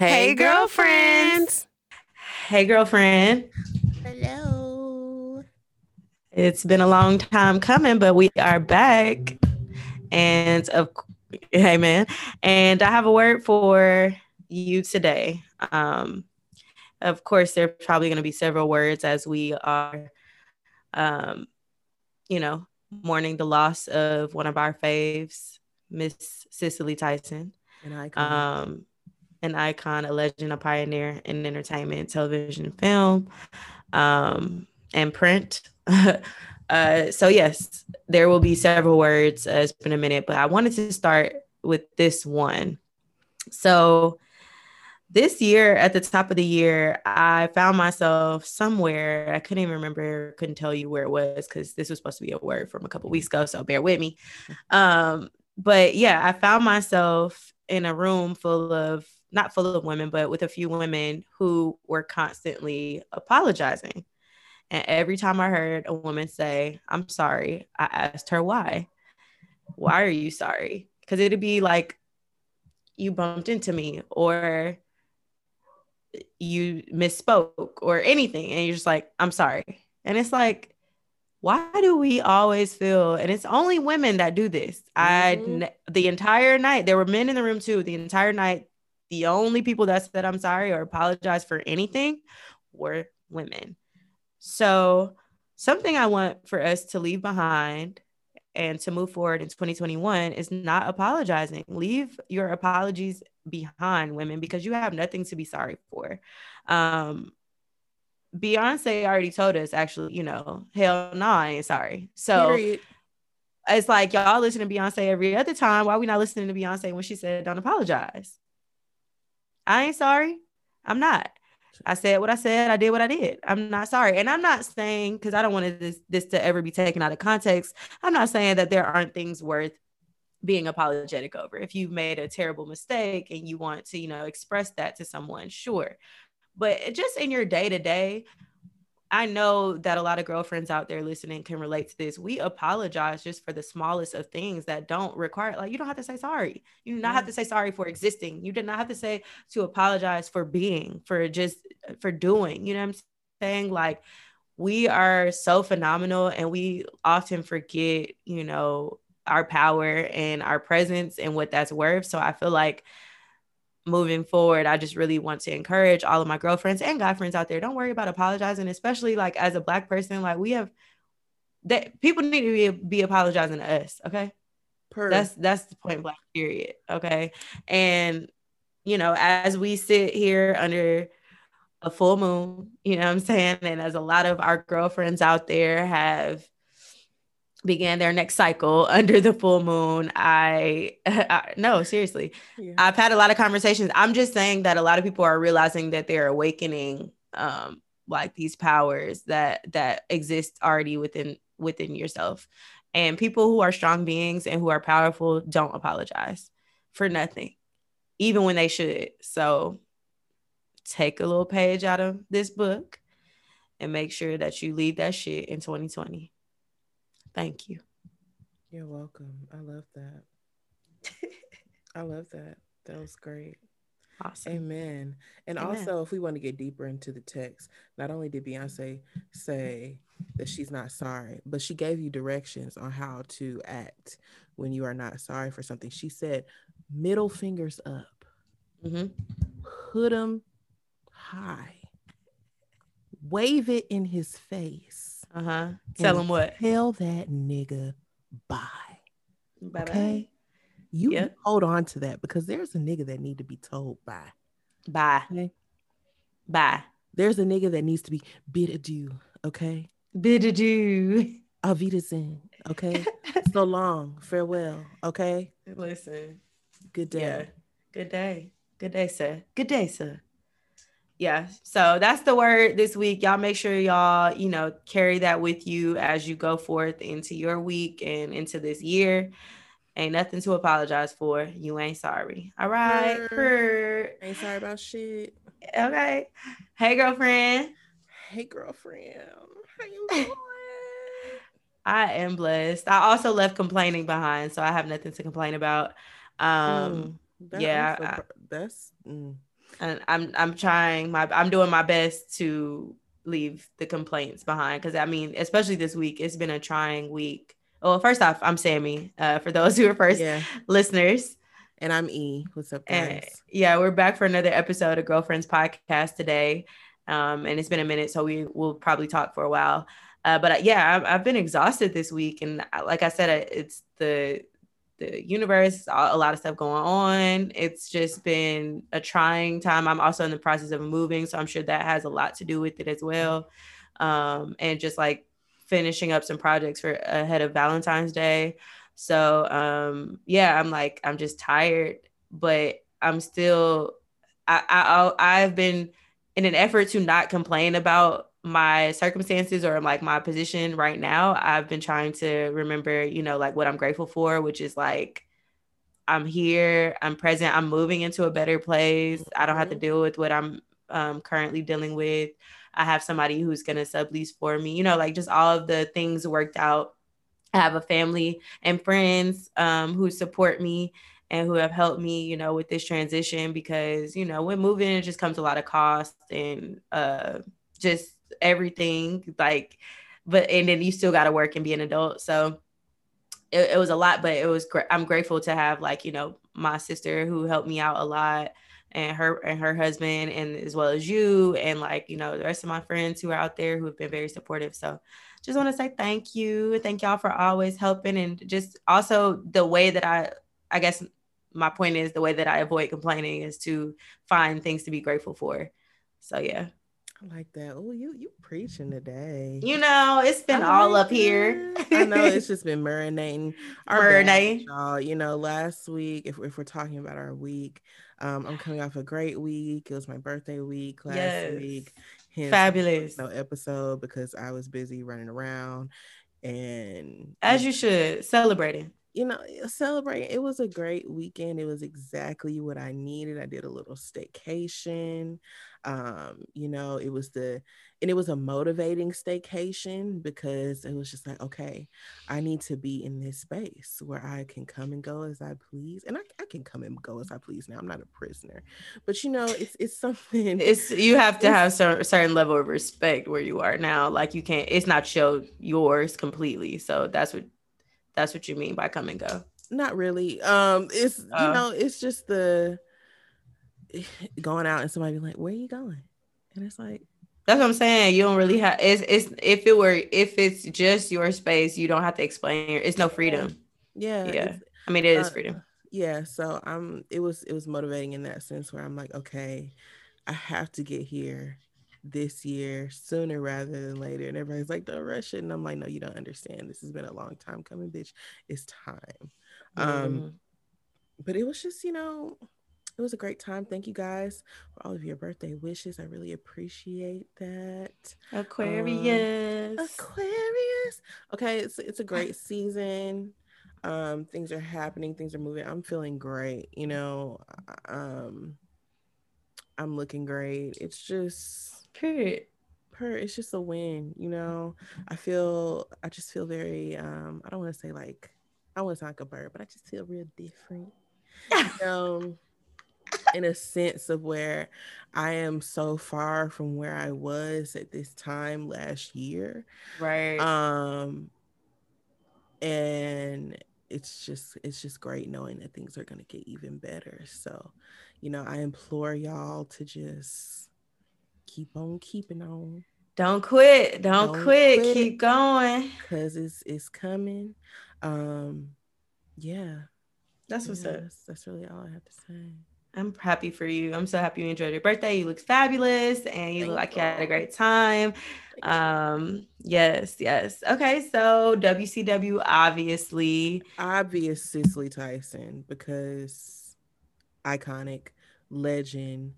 Hey, girlfriends. Hey, girlfriend. Hello. It's been a long time coming, but we are back. And of hey man, and I have a word for you today. Um, of course, there's probably going to be several words as we are, um, you know, mourning the loss of one of our faves, Miss Cicely Tyson. An icon. Um, an icon, a legend, a pioneer in entertainment, television, film, um, and print. uh, so yes, there will be several words. Uh, it's been a minute, but I wanted to start with this one. So this year, at the top of the year, I found myself somewhere. I couldn't even remember, couldn't tell you where it was because this was supposed to be a word from a couple weeks ago. So bear with me. Um, but yeah, I found myself in a room full of not full of women, but with a few women who were constantly apologizing. And every time I heard a woman say, I'm sorry, I asked her why. Why are you sorry? Because it'd be like, you bumped into me or you misspoke or anything. And you're just like, I'm sorry. And it's like, why do we always feel and it's only women that do this mm-hmm. i the entire night there were men in the room too the entire night the only people that said I'm sorry or apologized for anything were women. So, something I want for us to leave behind and to move forward in 2021 is not apologizing. Leave your apologies behind, women, because you have nothing to be sorry for. Um, Beyonce already told us, actually, you know, hell no, I ain't sorry. So, Period. it's like y'all listen to Beyonce every other time. Why we not listening to Beyonce when she said, don't apologize? I ain't sorry. I'm not. I said what I said. I did what I did. I'm not sorry. And I'm not saying, because I don't want this, this to ever be taken out of context. I'm not saying that there aren't things worth being apologetic over. If you've made a terrible mistake and you want to, you know, express that to someone, sure. But just in your day to day, I know that a lot of girlfriends out there listening can relate to this. We apologize just for the smallest of things that don't require, like, you don't have to say sorry. You do not have mm-hmm. to say sorry for existing. You did not have to say to apologize for being, for just uh, for doing. You know what I'm saying? Like, we are so phenomenal and we often forget, you know, our power and our presence and what that's worth. So I feel like moving forward, I just really want to encourage all of my girlfriends and guy friends out there. Don't worry about apologizing, especially like as a black person. Like we have that people need to be, be apologizing to us. Okay. Per. That's that's the point blank period. Okay. And you know, as we sit here under a full moon, you know what I'm saying? And as a lot of our girlfriends out there have began their next cycle under the full moon. I, I no seriously. Yeah. i've had a lot of conversations. I'm just saying that a lot of people are realizing that they're awakening um like these powers that that exist already within within yourself. And people who are strong beings and who are powerful don't apologize for nothing even when they should. So take a little page out of this book and make sure that you leave that shit in 2020 Thank you. You're welcome. I love that. I love that. That was great. Awesome. Amen. And Amen. also, if we want to get deeper into the text, not only did Beyonce say that she's not sorry, but she gave you directions on how to act when you are not sorry for something. She said, middle fingers up, mm-hmm. put them high, wave it in his face uh huh. Tell him what? Tell that nigga bye. Bye. Okay. You yep. hold on to that because there's a nigga that need to be told bye. Bye. Okay? Bye. There's a nigga that needs to be bid adieu. Okay. Bid adieu. Wiedersehen. Okay. so long. Farewell. Okay. Listen. Good day. Yeah. Good day. Good day, sir. Good day, sir yeah so that's the word this week. Y'all make sure y'all you know carry that with you as you go forth into your week and into this year. Ain't nothing to apologize for. You ain't sorry. All right ain't sorry about shit. Okay. Hey girlfriend. Hey girlfriend. How you doing? I am blessed. I also left complaining behind so i have nothing to complain about. Um mm, that yeah that's mm and I'm I'm trying my I'm doing my best to leave the complaints behind because I mean, especially this week, it's been a trying week. Well, first off, I'm Sammy. Uh, for those who are first yeah. listeners, and I'm E. What's up, guys? And, yeah, we're back for another episode of Girlfriends Podcast today. Um, and it's been a minute, so we will probably talk for a while. Uh, but uh, yeah, I've, I've, been exhausted this week, and uh, like I said, it's the the universe, a lot of stuff going on. It's just been a trying time. I'm also in the process of moving, so I'm sure that has a lot to do with it as well. Um, and just like finishing up some projects for ahead of Valentine's Day. So um, yeah, I'm like I'm just tired, but I'm still I, I I've been in an effort to not complain about my circumstances or like my position right now, I've been trying to remember, you know, like what I'm grateful for, which is like I'm here, I'm present, I'm moving into a better place. I don't have to mm-hmm. deal with what I'm um, currently dealing with. I have somebody who's going to sublease for me, you know, like just all of the things worked out. I have a family and friends um, who support me and who have helped me, you know, with this transition because, you know, when moving, it just comes a lot of cost and uh, just everything like but and then you still got to work and be an adult. So it, it was a lot but it was great i'm grateful to have like you know my sister who helped me out a lot and her and her husband and as well as you and like you know the rest of my friends who are out there who have been very supportive. So just want to say thank you thank y'all for always helping and just also the way that i i guess my point is the way that i avoid complaining is to find things to be grateful for. So yeah I like that. Oh, you you preaching today. You know, it's been I all like up here. I know it's just been marinating. Our marinating. y'all. You know, last week, if, if we're talking about our week, um, I'm coming off a great week. It was my birthday week last yes. week. Hence, Fabulous. No episode because I was busy running around and as you should celebrating you know, celebrating. It was a great weekend. It was exactly what I needed. I did a little staycation. Um, you know, it was the and it was a motivating staycation because it was just like, okay, I need to be in this space where I can come and go as I please. And I, I can come and go as I please now. I'm not a prisoner. But you know, it's it's something it's you have to have a certain level of respect where you are now. Like you can't it's not show yours completely. So that's what that's what you mean by come and go. Not really. Um, it's you oh. know, it's just the going out and somebody be like, "Where are you going?" And it's like, that's what I'm saying. You don't really have. It's it's if it were if it's just your space, you don't have to explain. It's no freedom. Yeah, yeah. I mean, it is uh, freedom. Yeah. So I'm. It was it was motivating in that sense where I'm like, okay, I have to get here this year sooner rather than later. And everybody's like, don't rush it. And I'm like, no, you don't understand. This has been a long time coming, bitch. It's time. Um, mm-hmm. Um, but it was just, you know, it was a great time. Thank you guys for all of your birthday wishes. I really appreciate that. Aquarius. Um, Aquarius. Okay, it's it's a great season. Um, things are happening, things are moving. I'm feeling great, you know. Um, I'm looking great. It's just Period. Per, it's just a win, you know. I feel, I just feel very, um, I don't want to say like, I want to sound like a bird, but I just feel real different. um, in a sense of where I am so far from where I was at this time last year. Right. Um, and it's just it's just great knowing that things are going to get even better so you know i implore y'all to just keep on keeping on. Don't quit. Don't, Don't quit. quit. Keep going. Cause it's it's coming. Um yeah. That's what's up. That's, that's really all I have to say. I'm happy for you. I'm so happy you enjoyed your birthday. You look fabulous and you Thank look like you had a great time. Um, yes, yes. Okay, so WCW obviously. Obvious Cicely Tyson because iconic legend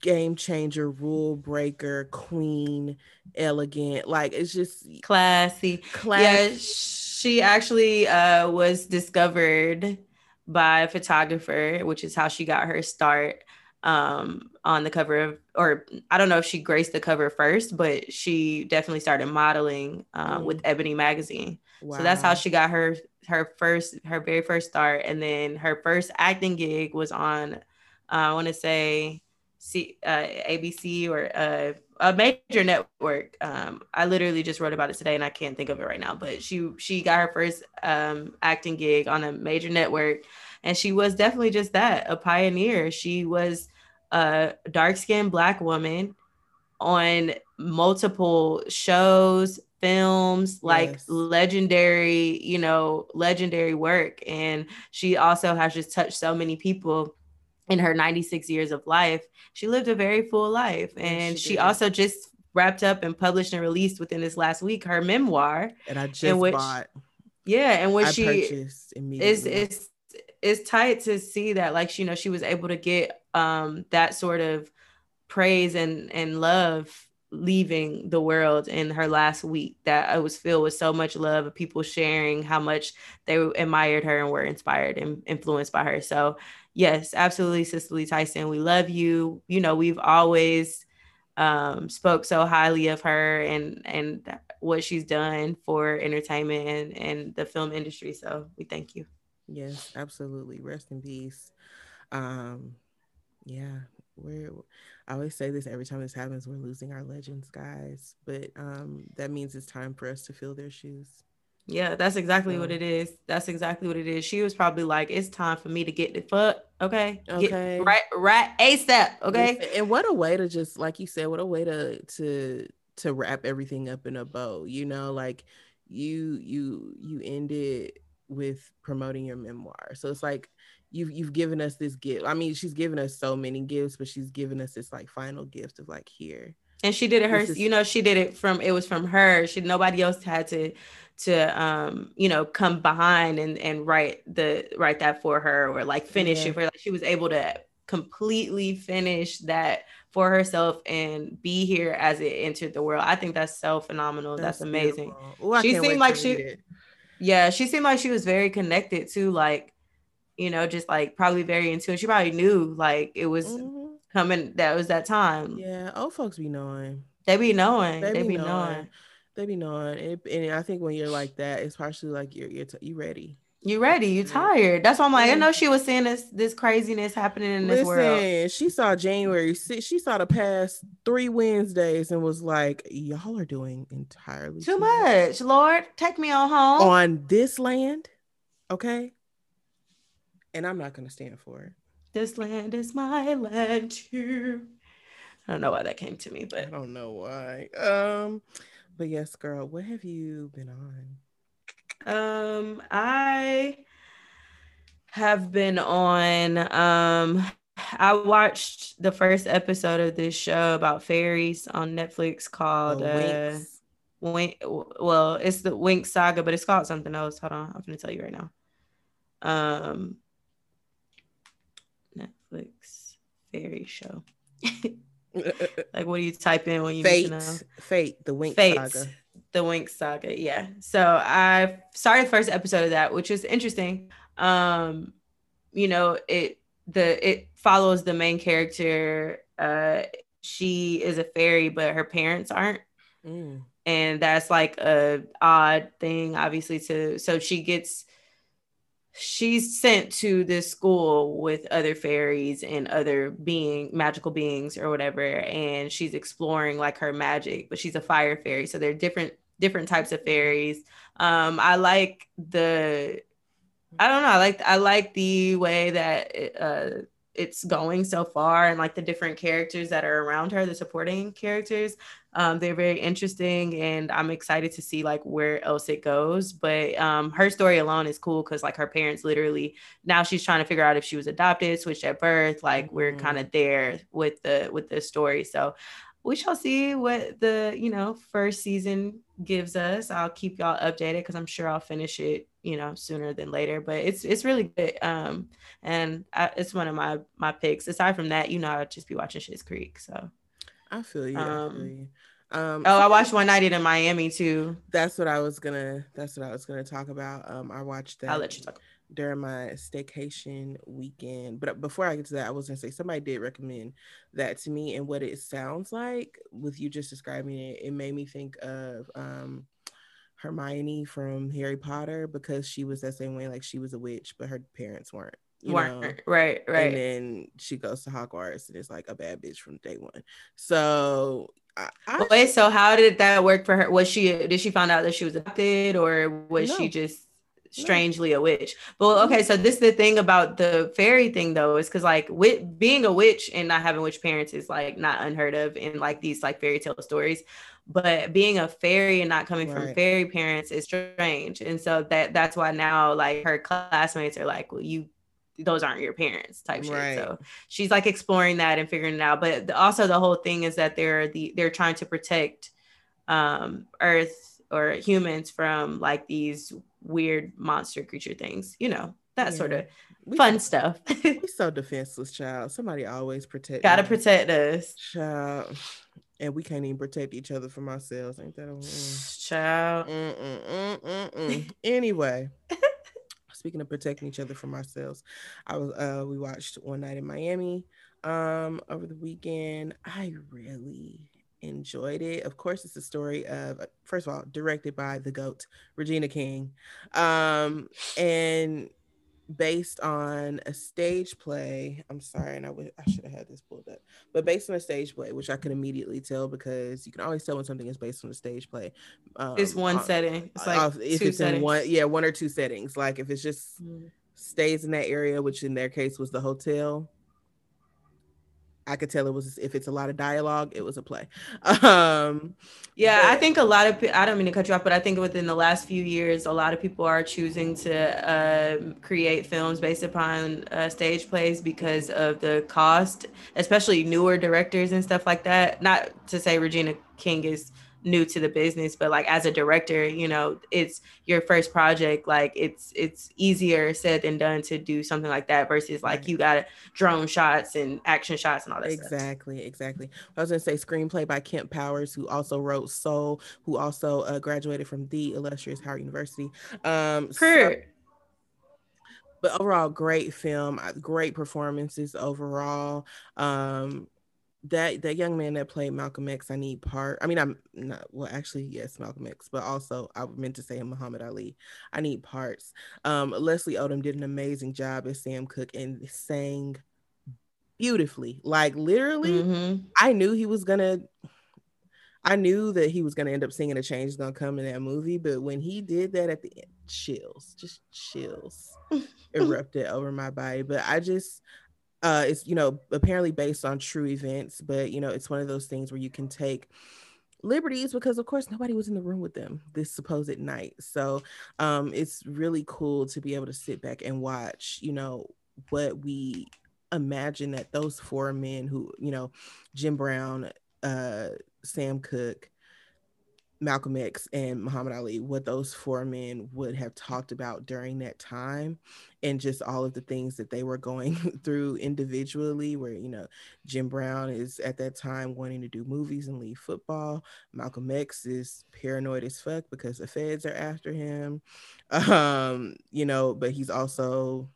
game changer, rule breaker, queen, elegant. Like it's just classy. Classy. Yeah, she actually uh, was discovered by a photographer, which is how she got her start um, on the cover of, or I don't know if she graced the cover first, but she definitely started modeling um, mm. with Ebony magazine. Wow. So that's how she got her her first her very first start, and then her first acting gig was on Uh, I want to say C, uh, ABC or uh, a major network. Um, I literally just wrote about it today and I can't think of it right now. But she she got her first um, acting gig on a major network, and she was definitely just that a pioneer. She was a dark skinned black woman on multiple shows, films, like yes. legendary, you know, legendary work. And she also has just touched so many people in her 96 years of life. She lived a very full life. And she, she also just wrapped up and published and released within this last week her memoir. And I just which, bought. Yeah, and when I she purchased immediately. It's, it's it's tight to see that like you know she was able to get um that sort of praise and and love leaving the world in her last week that I was filled with so much love of people sharing how much they admired her and were inspired and influenced by her. So yes, absolutely, Cicely Tyson, we love you. You know, we've always um, spoke so highly of her and and what she's done for entertainment and, and the film industry. So we thank you. Yes, absolutely. Rest in peace. Um, yeah, we're I always say this every time this happens, we're losing our legends, guys. But um that means it's time for us to fill their shoes. Yeah, that's exactly so. what it is. That's exactly what it is. She was probably like, "It's time for me to get the fuck, okay, okay, get right, right, ASAP, okay." And what a way to just, like you said, what a way to to to wrap everything up in a bow. You know, like you you you ended with promoting your memoir, so it's like you've you've given us this gift. I mean, she's given us so many gifts, but she's given us this like final gift of like here. And she did it her, is- you know, she did it from it was from her. She nobody else had to to um, you know, come behind and and write the write that for her or like finish yeah. it for like she was able to completely finish that for herself and be here as it entered the world. I think that's so phenomenal. That's, that's amazing. Ooh, she seemed like she yeah, she seemed like she was very connected to like you know, just like probably very into it. She probably knew like it was mm-hmm. Coming. That was that time. Yeah, old folks be knowing. They be knowing. They, they be, knowing. knowing. They be knowing. And, and, I think when you're like that, it's partially like you're you're t- you ready. You ready? You tired? That's why I'm like, I know she was seeing this this craziness happening in this Listen, world. She saw January. She saw the past three Wednesdays and was like, "Y'all are doing entirely too, too much. much. Lord, take me on home on this land." Okay, and I'm not gonna stand for it. This land is my land too. I don't know why that came to me, but I don't know why. Um, but yes, girl, what have you been on? Um, I have been on um I watched the first episode of this show about fairies on Netflix called oh, uh Winx well, it's the Winx saga, but it's called something else. Hold on, I'm gonna tell you right now. Um Netflix fairy show. like what do you type in when you Fate? Fate, the Winx Fate, saga. The Winx saga, yeah. So I started the first episode of that, which is interesting. Um, you know, it the it follows the main character. Uh she is a fairy, but her parents aren't. Mm. And that's like a odd thing, obviously, to so she gets she's sent to this school with other fairies and other being magical beings or whatever and she's exploring like her magic but she's a fire fairy so there are different different types of fairies. Um i like the i don't know i like i like the way that it, uh it's going so far and like the different characters that are around her the supporting characters um, they're very interesting and i'm excited to see like where else it goes but um, her story alone is cool because like her parents literally now she's trying to figure out if she was adopted switched at birth like mm-hmm. we're kind of there with the with the story so we shall see what the you know first season gives us. I'll keep y'all updated because i'm sure i'll finish it you know sooner than later but it's it's really good um and I, it's one of my my picks. Aside from that you know i'll just be watching Schitt's Creek so I feel you. Um, I feel you. Um, oh, I watched One Night in Miami too. That's what I was gonna. That's what I was gonna talk about. Um, I watched that. I'll let you talk during my staycation weekend. But before I get to that, I was gonna say somebody did recommend that to me, and what it sounds like with you just describing it, it made me think of um, Hermione from Harry Potter because she was that same way, like she was a witch, but her parents weren't Weren't- know? right, right. And then she goes to Hogwarts and it's like a bad bitch from day one. So I, I Wait, so how did that work for her? Was she did she find out that she was adopted or was she just strangely a witch? Well, mm-hmm. okay, so this is the thing about the fairy thing though, is because like with being a witch and not having witch parents is like not unheard of in like these like fairy tale stories. But being a fairy and not coming from fairy parents is strange. And so that that's why now like her classmates are like, well, you those aren't your parents type shit. Right. So she's like exploring that and figuring it out. But the, also the whole thing is that they're the they're trying to protect um Earth or humans from like these weird monster creature things. You know that sort of we, fun stuff. We so defenseless, child. Somebody always protect. Gotta me. protect us, child. And we can't even protect each other from ourselves. Ain't that a mm. child. Mm, mm, mm, mm, mm. Anyway, speaking of protecting each other from ourselves, I was uh we watched one night in Miami um over the weekend. I really enjoyed it. Of course, it's a story of first of all, directed by the GOAT, Regina King. Um and based on a stage play. I'm sorry, and I would I should have had this pulled up, but based on a stage play, which I could immediately tell because you can always tell when something is based on a stage play. Um, It's one uh, setting. It's like if it's settings. in one, yeah, one or two settings. Like if it's just Mm. stays in that area, which in their case was the hotel. I could tell it was if it's a lot of dialogue, it was a play. Um, Yeah, I think a lot of I don't mean to cut you off, but I think within the last few years, a lot of people are choosing to uh, create films based upon uh, stage plays because of the cost, especially newer directors and stuff like that. Not to say Regina King is new to the business, but like as a director, you know, it's your first project. Like it's it's easier said than done to do something like that versus like Right. you got drone shots and action shots and all that stuff. Exactly, exactly. I was gonna say screenplay by Kemp Powers, who also wrote Soul, who also uh, graduated from the illustrious Howard University. Um, so- but overall, great film, uh, great performances overall. Um, that that young man that played Malcolm X, I need part. I mean, I'm not well, actually, yes, Malcolm X, but also I meant to say Muhammad Ali. I need parts. Um, Leslie Odom did an amazing job as Sam Cooke and sang beautifully. Like literally, Mhm. I knew he was gonna. I knew that he was gonna end up singing "A Change Is Gonna Come" in that movie, but when he did that at the end, chills, just chills, erupted over my body. But I just, uh, it's you know apparently based on true events, but you know it's one of those things where you can take liberties because of course nobody was in the room with them this supposed night. So um it's really cool to be able to sit back and watch you know what we imagine that those four men who you know jim brown uh sam cooke malcolm x and muhammad ali what those four men would have talked about during that time and just all of the things that they were going through individually where you know jim brown is at that time wanting to do movies and leave football malcolm x is paranoid as fuck because the feds are after him um you know but he's also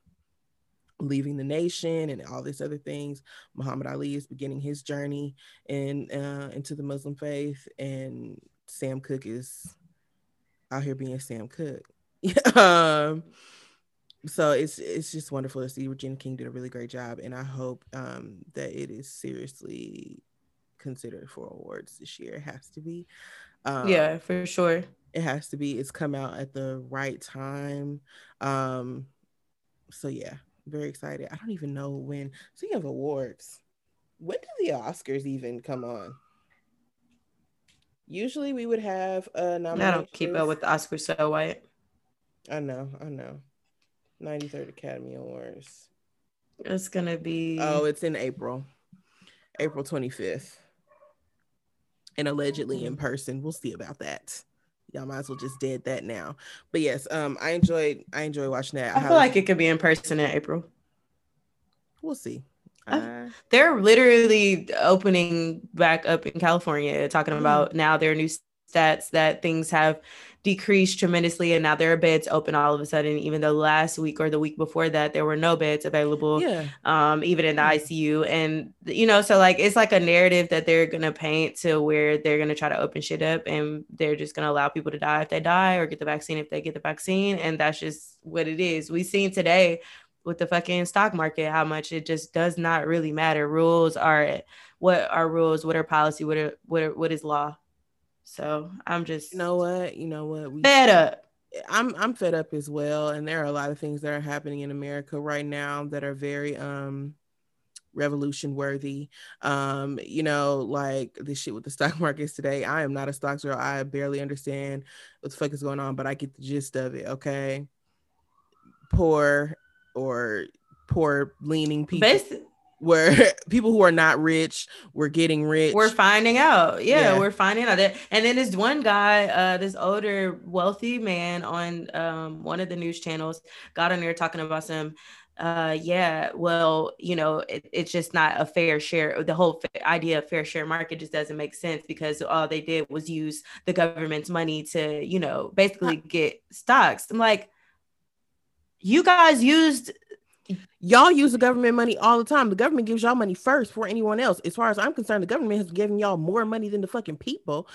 leaving the nation and all these other things. Muhammad Ali is beginning his journey in uh, into the Muslim faith, and Sam Cooke is out here being Sam Cooke. um, so it's it's just wonderful to see Regina King did a really great job, and I hope um, that it is seriously considered for awards this year. It has to be. Um, yeah, for sure. it has to be. It's come out at the right time. Um, so yeah, very excited. I don't even know when. Speaking of awards, when do the Oscars even come on? Usually we would have a I nomination. I don't keep up with the Oscars so white. I know, I know. 93rd Academy Awards. It's gonna be Oh, it's in April, April 25th, and allegedly in person. We'll see about that. Y'all might as well just dead that now. But yes, um, I enjoyed I enjoy watching that. I feel highly- like it could be in person in April. we'll see. I- Uh, They're literally opening back up in California, talking Mm. about now there are new stats that things have decreased tremendously, and now there are beds open all of a sudden. Even though last week or the week before that there were no beds available, yeah, um, even in the Mm. ICU, and you know, so like it's like a narrative that they're gonna paint to where they're gonna try to open shit up, and they're just gonna allow people to die if they die or get the vaccine if they get the vaccine, and that's just what it is. We seen today with the fucking stock market, how much it just does not really matter. Rules are it. what are rules, what are policy, what are what are, what is law. So I'm just you know what, you know what, we fed up. I'm I'm fed up as well, and there are a lot of things that are happening in America right now that are very um revolution worthy. Um, you know, like this shit with the stock markets today. I am not a stock girl. I barely understand what the fuck is going on, but I get the gist of it. Okay. Poor or poor leaning people. Basi- where people who are not rich were getting rich. We're finding out. Yeah, yeah, we're finding out that. And then this one guy, uh, this older wealthy man on um, one of the news channels got on there talking about some uh yeah well you know it, it's just not a fair share the whole idea of fair share market just doesn't make sense because all they did was use the government's money to you know basically get stocks i'm like you guys used y'all use the government money all the time the government gives y'all money first for anyone else as far as i'm concerned the government has given y'all more money than the fucking people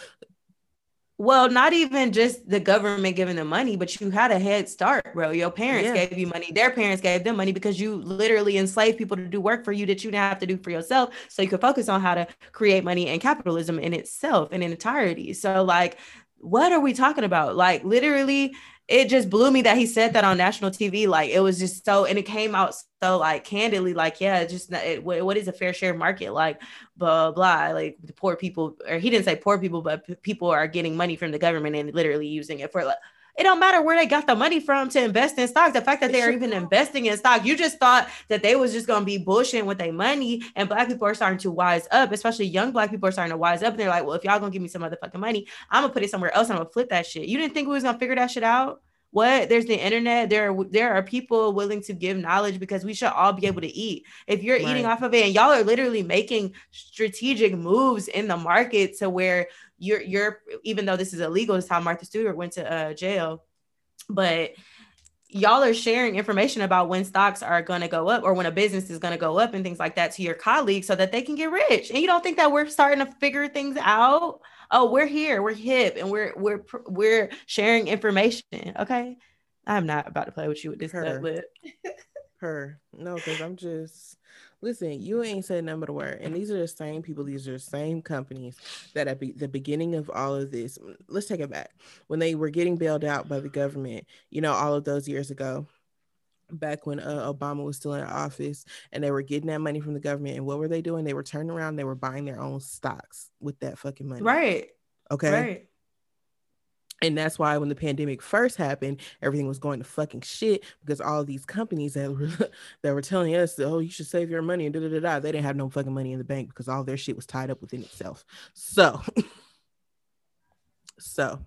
well, not even just the government giving them money, but you had a head start, bro. Your parents yeah. gave you money, their parents gave them money because you literally enslaved people to do work for you that you didn't have to do for yourself. So you could focus on how to create money and capitalism in itself and in entirety. So, like, what are we talking about? Like, literally, it just blew me that he said that on national TV. Like it was just so, and it came out so like candidly, like yeah, just it, what is a fair share market? Like blah blah. Like the poor people, or he didn't say poor people, but p- people are getting money from the government and literally using it for like. It don't matter where they got the money from to invest in stocks. The fact that they are even investing in stock, you just thought that they was just gonna be bullshitting with their money. And black people are starting to wise up, especially young black people are starting to wise up. And they're like, well, if y'all gonna give me some motherfucking money, I'm gonna put it somewhere else. I'm gonna flip that shit. You didn't think we was gonna figure that shit out? what there's the internet there are there are people willing to give knowledge because we should all be able to eat if you're right. eating off of it and y'all are literally making strategic moves in the market to where you're you're even though this is illegal this how martha stewart went to uh, jail but y'all are sharing information about when stocks are going to go up or when a business is going to go up and things like that to your colleagues so that they can get rich. And you don't think that we're starting to figure things out? Oh we're here we're hip and we're we're we're sharing information okay? I'm not about to play with you with this her, stuff but her. No because i'm just listen you ain't said number but a word and these are the same people these are the same companies that at be- the beginning of all of this let's take it back when they were getting bailed out by the government you know all of those years ago back when uh, Obama was still in office and they were getting that money from the government. And what were they doing? They were turning around, they were buying their own stocks with that fucking money. Right. Okay. Right. And that's why when the pandemic first happened, everything was going to fucking shit because all these companies that were that were telling us, oh, you should save your money and da da da da, they didn't have no fucking money in the bank because all their shit was tied up within itself. So, so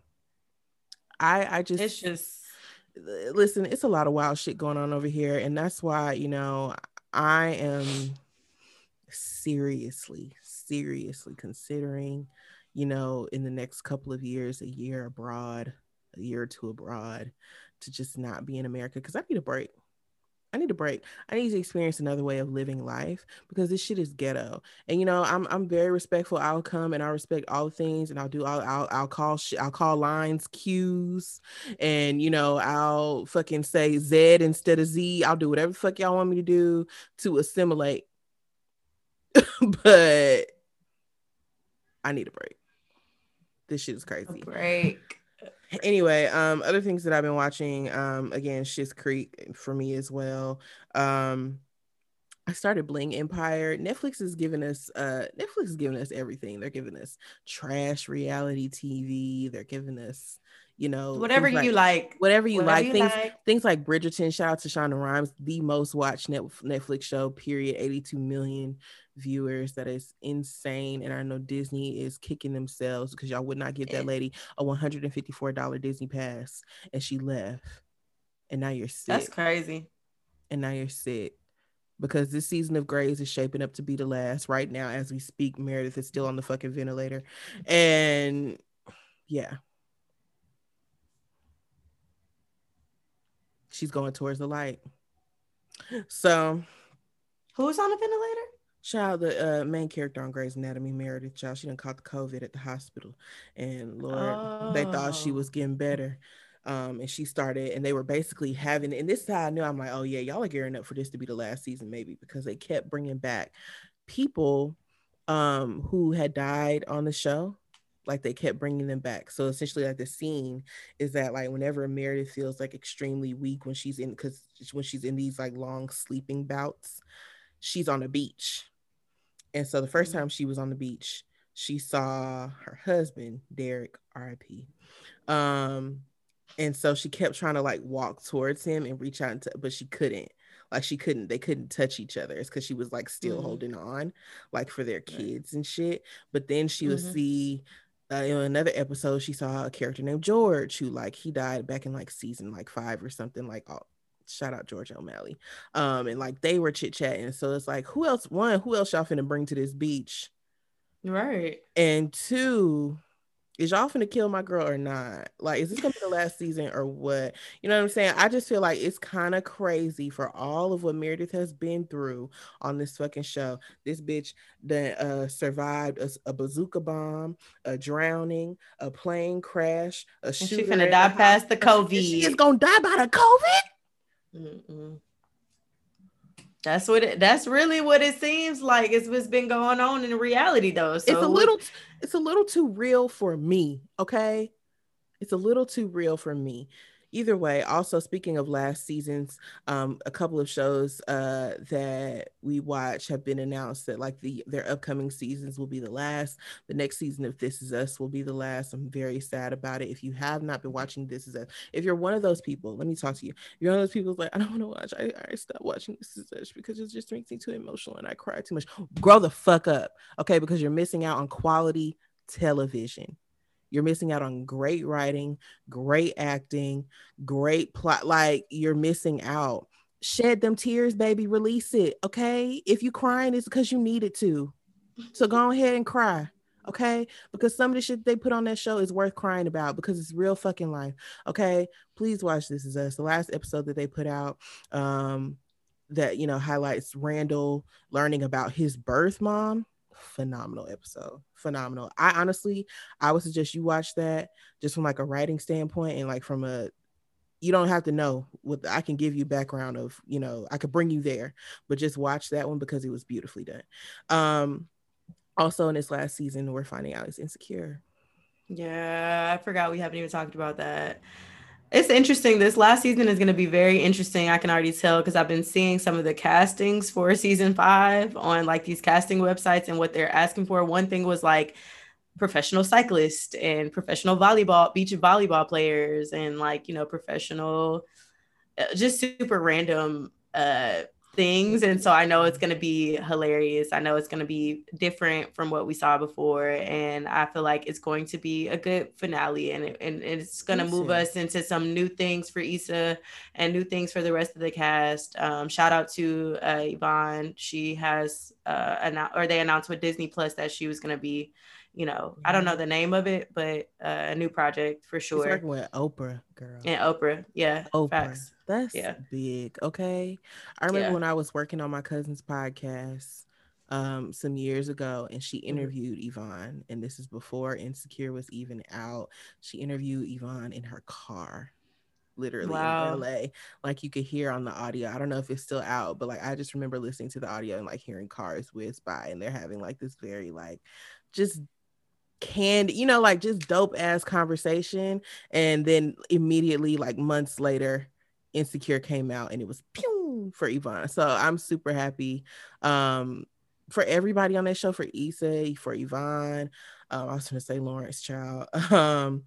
I I just it's just listen, it's a lot of wild shit going on over here. And that's why, you know, I am seriously, seriously considering, you know, in the next couple of years, a year abroad, a year or two abroad, to just not be in America because I need a break. I need a break. I need to experience another way of living life because this shit is ghetto. And you know, I'm I'm very respectful. I'll come and I respect all the things, and I'll do. I'll I'll, I'll call sh- I'll call lines Q's, and you know, I'll fucking say Z instead of Z. I'll do whatever fuck y'all want me to do to assimilate. but I need a break. This shit is crazy. A break anyway, um, other things that I've been watching, um, again, Schitt's Creek for me as well. Um, I started Bling Empire. Netflix is giving us uh Netflix is giving us everything. They're giving us trash reality TV. They're giving us, you know, whatever you like, whatever you whatever like. You things like. things like Bridgerton. Shout out to Shonda Rhimes, the most watched Netflix show. Period. Eighty two million viewers. That is insane. And I know Disney is kicking themselves because y'all would not give that lady a one hundred and fifty four dollar Disney pass, and she left. And now you're sick. That's crazy. And now you're sick because this season of Grey's is shaping up to be the last. Right now, as we speak, Meredith is still on the fucking ventilator. And yeah. She's going towards the light. So who's on the ventilator? Child, the uh, main character on Grey's Anatomy, Meredith, child, she done caught the COVID at the hospital. And Lord, oh. they thought she was oh. getting better. Um, and she started, and they were basically having, and this is how I knew I'm like, oh yeah, y'all are gearing up for this to be the last season, maybe, because they kept bringing back people um who had died on the show like they kept bringing them back so essentially like the scene is that like whenever meredith feels like extremely weak when she's in because when she's in these like long sleeping bouts she's on the beach and so the 1st mm-hmm. time she was on the beach she saw her husband derek rip um and so she kept trying to like walk towards him and reach out but she couldn't like she couldn't they couldn't touch each other it's because she was like still mm-hmm. holding on like for their kids right. and shit but then she mm-hmm. would see uh, in another episode she saw a character named george who like he died back in like season like five or something like oh shout out george o'malley. Um and like they were chit-chatting. So it's like who else one who else y'all finna bring to this beach? Right. And two is y'all finna kill my girl or not? Like, is this gonna be the last season or what? You know what I'm saying? I just feel like it's kind of crazy for all of what Meredith has been through on this fucking show. This bitch that uh, survived a, a, bazooka bomb, a drowning, a plane crash, a. She's gonna die past the COVID. She is gonna die by the COVID. Mm-mm. That's what it, that's really what it seems like. It's what's been going on in reality though. So it's a little it's a little too real for me. Okay. It's a little too real for me either way also speaking of last seasons um, a couple of shows uh, that we watch have been announced that like the their upcoming seasons will be the last. The next season of this is us will be the last. I'm very sad about it. If you have not been watching this is us if you're one of those people let me talk to you. You're one of those people like i don't want to watch i, I stopped watching this is us because it just makes me too emotional and i cry too much. Grow the fuck up okay? Because you're missing out on quality television you're missing out on great writing, great acting, great plot. Like you're missing out. Shed them tears, baby. Release it. Okay. If you're crying, it's because you needed to. So go ahead and cry. Okay. Because some of the shit they put on that show is worth crying about because it's real fucking life. Okay. Please watch This Is Us. The last episode that they put out, um, that you know highlights Randall learning about his birth mom phenomenal episode. Phenomenal. I honestly, I would suggest you watch that just from like a writing standpoint and like from a you don't have to know what I can give you background of, you know, I could bring you there, but just watch that one because it was beautifully done. Um also in this last season, we're finding out he's insecure. Yeah, I forgot we haven't even talked about that. It's interesting. This last season is going to be very interesting. I can already tell because I've been seeing some of the castings for season five on like these casting websites and what they're asking for. One thing was like professional cyclists and professional volleyball, beach volleyball players, and like, you know, professional, uh, just super random uh, things and so i know it's going to be hilarious. I know it's going to be different from what we saw before and i feel like it's going to be a good finale and, it, and it's going to move us into some new things for Issa and new things for the rest of the cast. Um, shout out to uh, yvonne. She has uh, announced or they announced with disney plus that she was going to be you know, I don't know the name of it, but uh, a new project for sure. She's working with Oprah, girl. And Oprah, yeah. Oprah. Facts. That's yeah. big. Okay. I remember yeah. when I was working on my cousin's podcast um, some years ago and she mm-hmm. interviewed. Yvonne. And this is before Insecure was even out. She interviewed Yvonne in her car literally wow. in LA. Like you could hear on the audio. I don't know if it's still out, but like I just remember listening to the audio and like hearing cars whiz by and they're having like this very like just candy, you know, like just dope ass conversation. And then immediately, like months later, Insecure came out and it was pew for Yvonne. So I'm super happy um, for everybody on that show, for Issa, for Yvonne. Um, I was gonna say Lawrence Child. Um,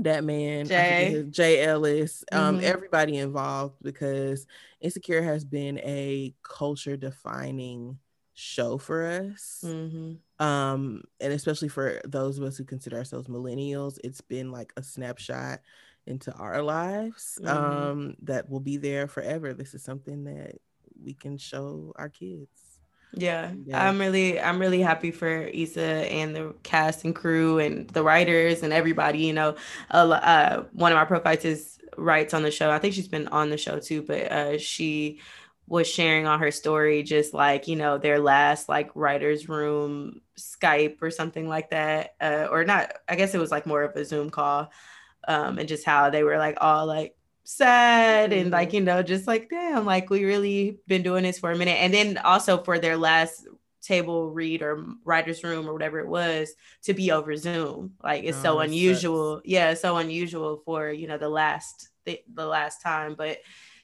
that man, Jay, Jay Ellis, um, mm-hmm. everybody involved because Insecure has been a culture defining show for us. Mm-hmm um and especially for those of us who consider ourselves millennials it's been like a snapshot into our lives mm-hmm. um that will be there forever this is something that we can show our kids yeah, yeah, I'm really I'm really happy for Issa and the cast and crew and the writers and everybody. You know, uh, one of my pro is writes on the show. I think she's been on the show too, but uh, she was sharing on her story just like you know their last like writers room skype or something like that uh, or not i guess it was like more of a zoom call um, and just how they were like all like sad and like mm-hmm. you know just like damn like we really been doing this for a minute and then also for their last table read or writer's room or whatever it was to be over zoom like it's oh, so unusual sucks. yeah so unusual for you know the last the, the last time but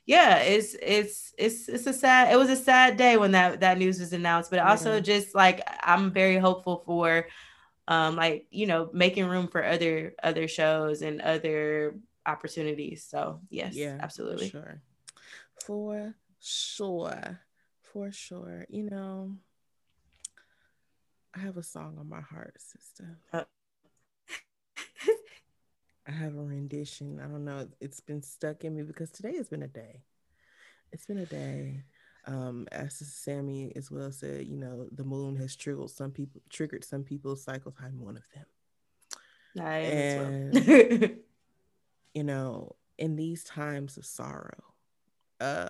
yeah it's it's it's it's a sad it was a sad day when that that news was announced but also mm-hmm. just like i'm very hopeful for um like you know making room for other other shows and other opportunities. So yes yeah absolutely. for sure. For sure for sure. You know i have a song on my heart sister. Uh- I have a rendition. I don't know. It's been stuck in me because today has been a day. It's been a day um, as Sammy as well said, you know, the moon has triggered some people, triggered some people's cycles. I'm one of them. Nice. And, you know, in these times of sorrow, um,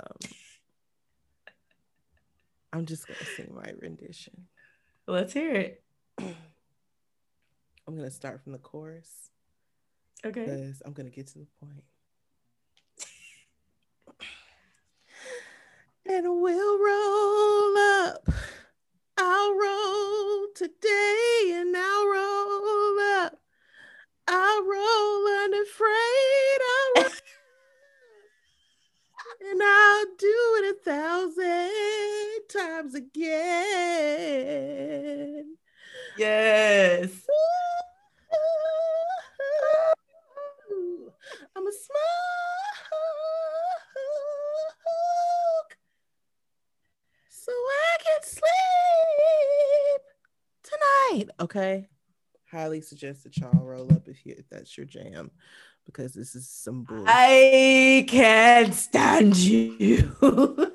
I'm just gonna sing my rendition. Let's hear it. I'm gonna start from the chorus. Okay. Because I'm gonna get to the point. and we'll roll up. I'll roll today and I'll roll up. I'll roll unafraid. I'll roll and I'll do it a thousand times again. Yes. I'm a smile so I can sleep Okay. Highly suggest that y'all roll up if you if that's your jam, because this is some bull. I can't stand you.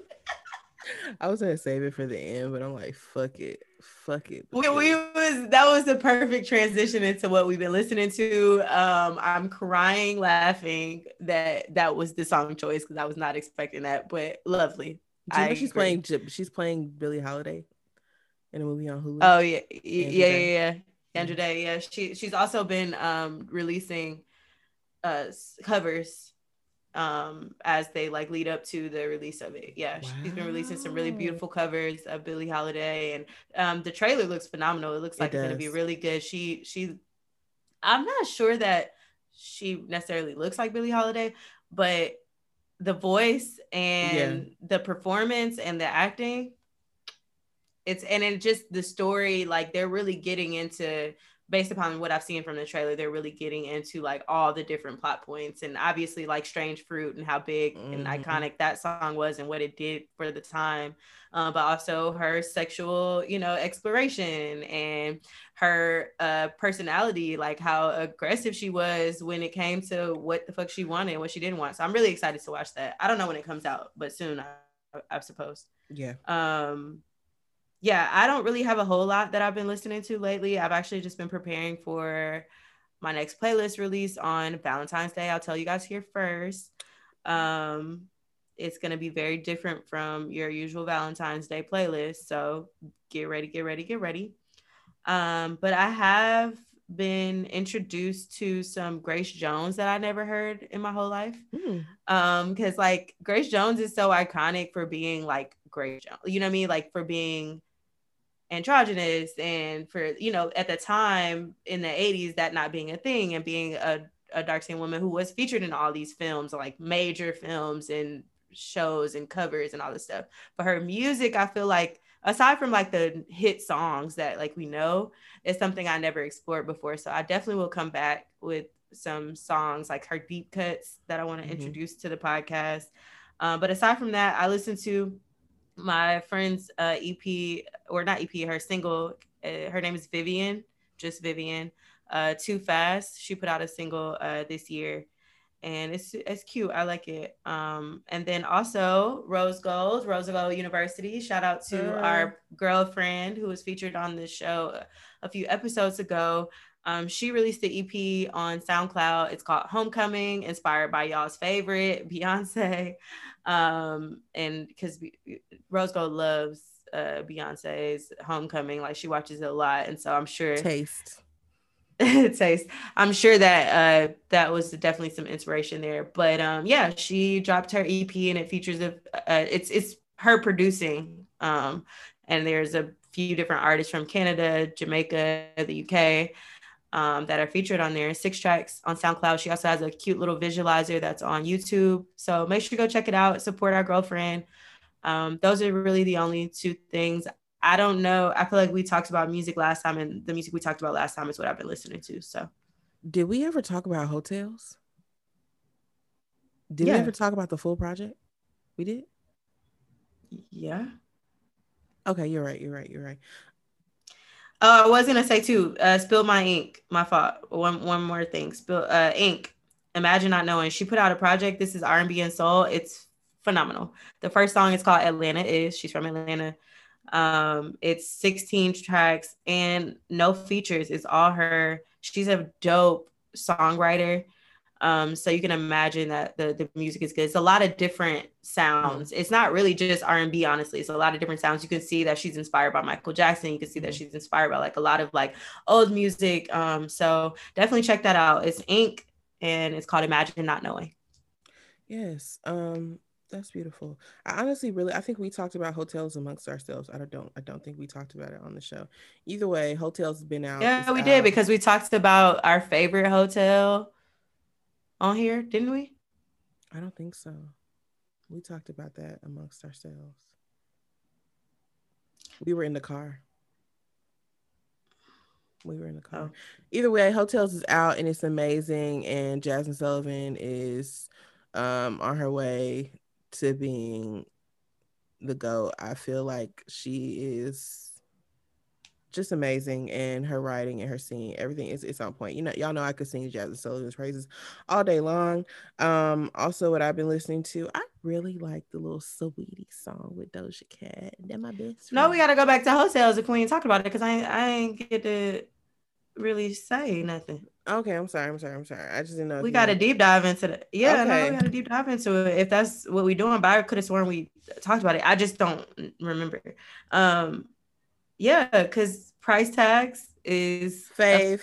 I was gonna save it for the end, but I'm like, fuck it, fuck it. We, we, was that was the perfect transition into what we've been listening to. Um, I'm crying, laughing that that was the song choice because I was not expecting that, but lovely. Do you know she's agree. playing? She's playing Billie Holiday in a movie on Hulu. Oh yeah, yeah, yeah, yeah, yeah. Andra Day. Yeah, she she's also been um releasing uh covers um as they like lead up to the release of it. Yeah, wow. she's been releasing some really beautiful covers of Billie Holiday and um the trailer looks phenomenal. It looks like it it's going to be really good. She she I'm not sure that she necessarily looks like Billie Holiday, but the voice and yeah. the performance and the acting it's and it just the story like they're really getting into based upon what I've seen from the trailer, they're really getting into like all the different plot points and obviously like Strange Fruit and how big mm-hmm. and iconic that song was and what it did for the time. Uh, but also her sexual, you know, exploration and her uh, personality, like how aggressive she was when it came to what the fuck she wanted and what she didn't want. So I'm really excited to watch that. I don't know when it comes out, but soon, I, I suppose. Yeah. Um, yeah, I don't really have a whole lot that I've been listening to lately. I've actually just been preparing for my next playlist release on Valentine's Day. I'll tell you guys here first. Um, it's going to be very different from your usual Valentine's Day playlist. So get ready, get ready, get ready. Um, but I have been introduced to some Grace Jones that I never heard in my whole life. Mm. Um, because like Grace Jones is so iconic for being like Grace Jones, you know what I mean? Like for being androgynous and for you know at the time in the 80s that not being a thing and being a, a dark skinned woman who was featured in all these films like major films and shows and covers and all this stuff. But her music i feel like aside from like the hit songs that like we know is something i never explored before. So i definitely will come back with some songs like her deep cuts that i want to mm-hmm. introduce to the podcast. Uh, but aside from that i listen to my friend's uh, EP or not EP, her single. Uh, her name is Vivian, just Vivian. Uh, Too Fast. She put out a single uh, this year, and it's it's cute. I like it. Um, and then also Rose Gold, Rose Gold University. Shout out to our girlfriend who was featured on this show a few episodes ago. Um, she released the EP on SoundCloud. It's called Homecoming, inspired by y'all's favorite Beyonce. Um, and because Rose Gold loves uh, Beyonce's Homecoming, like she watches it a lot, and so I'm sure taste. taste. I'm sure that uh that was definitely some inspiration there. But um yeah, she dropped her EP and it features a uh, it's it's her producing um and there's a few different artists from Canada, Jamaica, the UK um, that are featured on there. Six tracks on SoundCloud. She also has a cute little visualizer that's on YouTube. So make sure to go check it out. Support our girlfriend. Um, those are really the only two things. I don't know. I feel like we talked about music last time, and the music we talked about last time is what I've been listening to. So, did we ever talk about Heaux Tales? Did yeah. we ever talk about the full project? We did. Yeah. Okay, you're right. You're right. You're right. Oh, I was gonna say too. Uh, spill my ink. My fault. One one more thing. Spill uh ink. Imagine not knowing. She put out a project. This is R and B and soul. It's phenomenal. The first song is called Atlanta Is. She's from Atlanta. Um, it's 16 tracks and no features. It's all her. She's a dope songwriter. Um, so you can imagine that the, the music is good. It's a lot of different sounds. It's not really just R&B, honestly. It's a lot of different sounds. You can see that she's inspired by Michael Jackson. You can see that she's inspired by like a lot of like old music. Um, so definitely check that out. It's Ink and it's called Imagine Not Knowing. Yes. Um, that's beautiful. I honestly really I think we talked about Heaux Tales amongst ourselves. I don't I don't think we talked about it on the show. Either way, Heaux Tales has been out. Yeah, we out. did because we talked about our favorite hotel on here, didn't we? I don't think so. We talked about that amongst ourselves. We were in the car. We were in the car. Oh. Either way, Heaux Tales is out and it's amazing. And Jazmine Sullivan is um, on her way to being the GOAT. I feel like she is just amazing and her writing and her singing everything is it's on point. You know y'all know i could sing Jazmine Sullivan's praises all day long. Um also what i've been listening to i really like the little sweetie song with doja cat. That my best friend. no we gotta go back to Tales if we ain't talking about it because i i ain't get to really say nothing. Okay i'm sorry i'm sorry i'm sorry. I just didn't know we got a deep dive into the yeah okay. no we got to deep dive into it. If that's what we're doing but i could have sworn we talked about it. I just don't remember. Um yeah, because price tags is fave.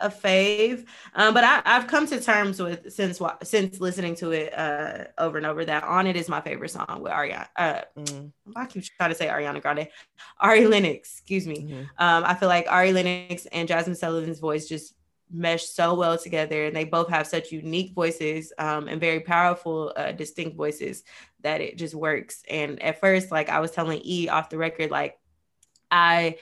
A, a fave. Um, but I, I've come to terms with since since listening to it uh, over and over that on it is my favorite song with Ariana. Uh, mm. I keep trying to say Ariana Grande, Ari Lennox. Excuse me. Mm-hmm. Um, I feel like Ari Lennox and Jazmine Sullivan's voice just mesh so well together and they both have such unique voices um, and very powerful uh, distinct voices that it just works and at first like i was telling e off the record like I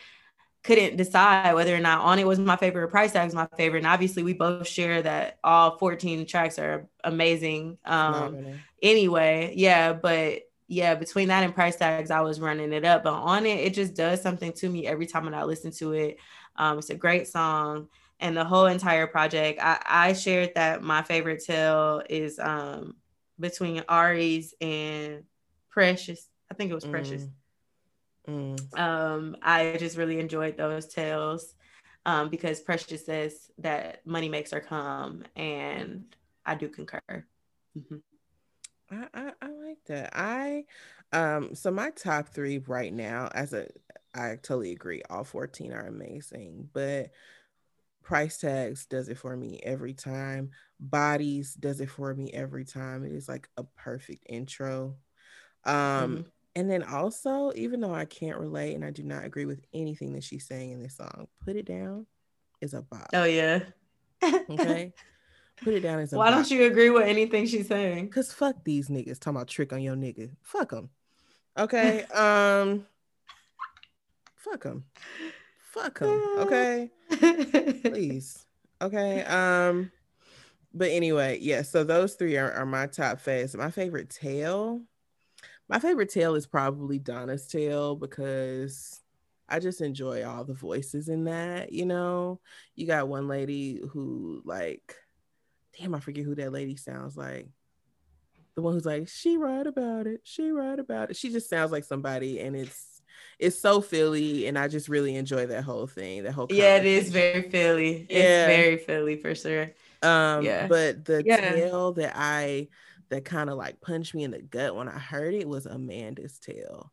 couldn't decide whether or not on it was my favorite or price tag was my favorite. And obviously we both share that all 14 tracks are amazing. Um anyway, yeah, but yeah, between that and price tags, I was running it up. But on it, it just does something to me every time when I listen to it. Um, it's a great song. And the whole entire project, I, I shared that my favorite tale is um between Ari's and Precious. I think it was Precious. Mm. Mm. Um, I just really enjoyed those tales um, because Precious says that money makes her come, and I do concur. Mm-hmm. I, I, I like that. I um so my top three right now, as a I totally agree, all 14 are amazing, but price tags does it for me every time. Bodies does it for me every time. It is like a perfect intro. Um mm-hmm. And then also, even though I can't relate and I do not agree with anything that she's saying in this song, Put It Down is a bop. Oh, yeah. okay. Put it down as a Why bop. don't you agree with anything she's saying? Because fuck these niggas talking about trick on your nigga. Fuck them. Okay. um, fuck them. Fuck them. Okay. Please. Okay. Um, but anyway, yeah. So those three are, are my top faves. My favorite tale my favorite tale is probably Donna's tale because I just enjoy all the voices in that. You know, you got one lady who like, damn, I forget who that lady sounds like. The one who's like, she right about it, she right about it. She just sounds like somebody, and it's it's so Philly, and I just really enjoy that whole thing. That whole yeah, it is very Philly. Yeah. It's very Philly for sure. Um, yeah. but the yeah. tale that I that kind of like punched me in the gut when I heard it was Amanda's tale.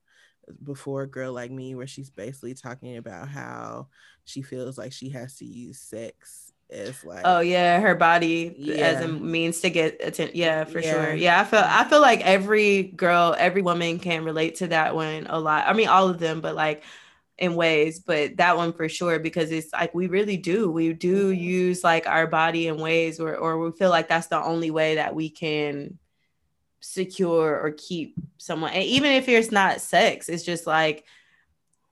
before a girl like me where she's basically talking about how she feels like she has to use sex as like oh yeah her body yeah. as a means to get attention yeah for yeah. sure yeah i feel i feel like every girl every woman can relate to that one a lot i mean all of them but like in ways but that one for sure because it's like we really do we do mm-hmm. use like our body in ways or or we feel like that's the only way that we can secure or keep someone and even if it's not sex it's just like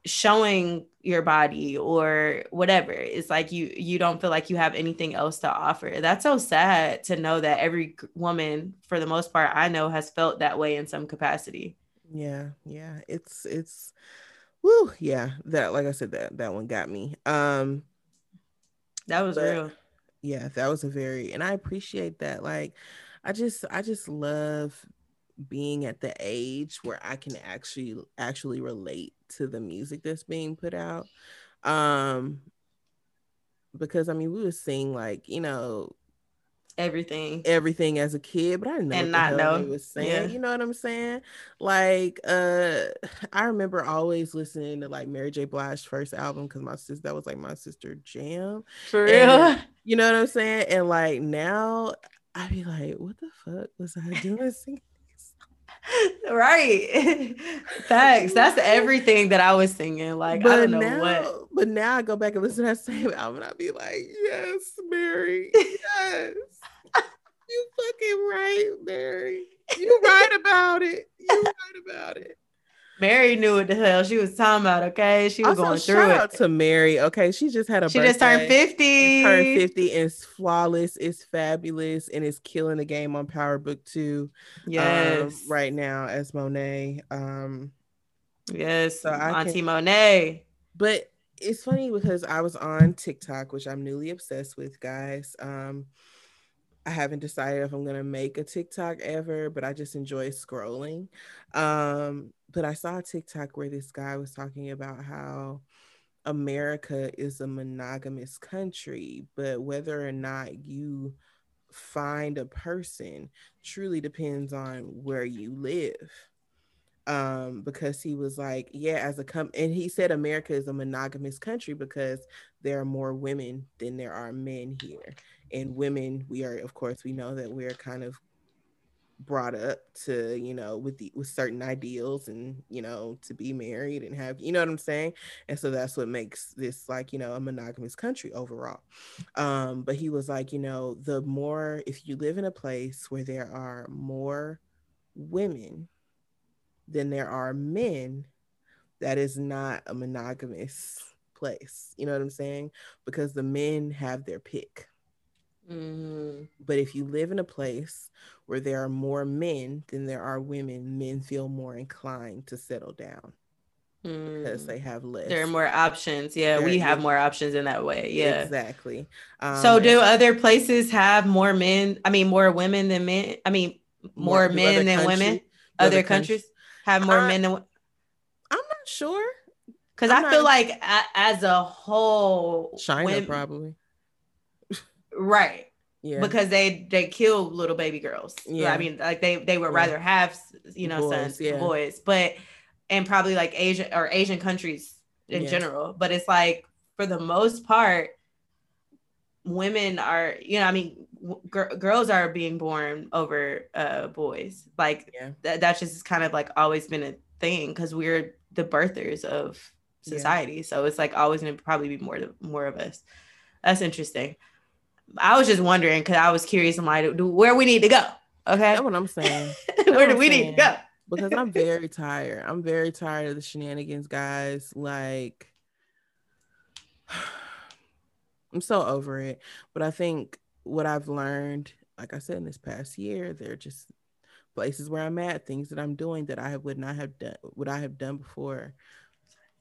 showing your body or whatever. It's like you you don't feel like you have anything else to offer. That's so sad to know that every woman for the most part i know has felt that way in some capacity. Yeah yeah it's it's woo yeah that like i said that that one got me. Um that was but, real. yeah that was a very and i appreciate that like I just I just love being at the age where I can actually actually relate to the music that's being put out. Um because I mean we would sing like, you know, everything. everything as a kid but i didn't know and not know. was saying yeah. you know what i'm saying? Like uh i remember always listening to like mary j. Blige's first album because my sister that was like my sister jam. For real? and, you know what i'm saying? And like now I'd be like, what the fuck was I doing singing? right. Facts. That's everything that I was singing. Like, but I don't know now, what. But now I go back and listen to that same album and I'd be like, yes, Mary. Yes. you fucking right, Mary. You right about it. You right about it. Mary knew what the hell she was talking about. Okay, she was also, going through shout it. out to Mary. Okay, she just had a. She birthday. just turned fifty. Turned fifty. And it's flawless. It's fabulous, and it's killing the game on Power Book Two. Um, yes, um, right now as Monet. Um, yes, so Auntie can, Monet. But it's funny because I was on TikTok, which I'm newly obsessed with, guys. Um, I haven't decided if I'm gonna make a TikTok ever, but I just enjoy scrolling. Um, but I saw a TikTok where this guy was talking about how America is a monogamous country, but whether or not you find a person truly depends on where you live. Um, because he was like, yeah, as a com, and he said America is a monogamous country because there are more women than there are men here. And women, we are, of course, we know that we're kind of brought up to you know with the with certain ideals and you know to be married and have you know what i'm saying? And so that's what makes this like you know a monogamous country overall. Um but he was like you know the more if you live in a place where there are more women than there are men that is not a monogamous place. You know what i'm saying? Because the men have their pick Mm-hmm. But if you live in a place where there are more men than there are women, men feel more inclined to settle down mm. because they have less. There are more options. Yeah, there, we have more options in that way. Yeah, exactly. Um, so, do other places have more men? I mean, more women than men? I mean, more, more men than country, women? Other, countries, countries have more men than. I'm not sure because I not... feel like as a whole, China women, probably right yeah. because they they kill little baby girls yeah i mean like they they would yeah. rather have you know boys, sons yeah. boys but and probably like asian or asian countries in general but it's like for the most part women are you know i mean gr- girls are being born over uh boys like yeah. th- that's just kind of like always been a thing because we're the birthers of society yeah. so it's like always gonna probably be more more of us that's interesting I was just wondering because I was curious. I'm like, where we need to go. Okay, that's what I'm saying. where do we saying. need to go? because I'm very tired. I'm very tired of the shenanigans, guys. Like, I'm so over it. But I think what I've learned, like I said, in this past year, they're just places where I'm at, things that I'm doing that I would not have done, what I have done before.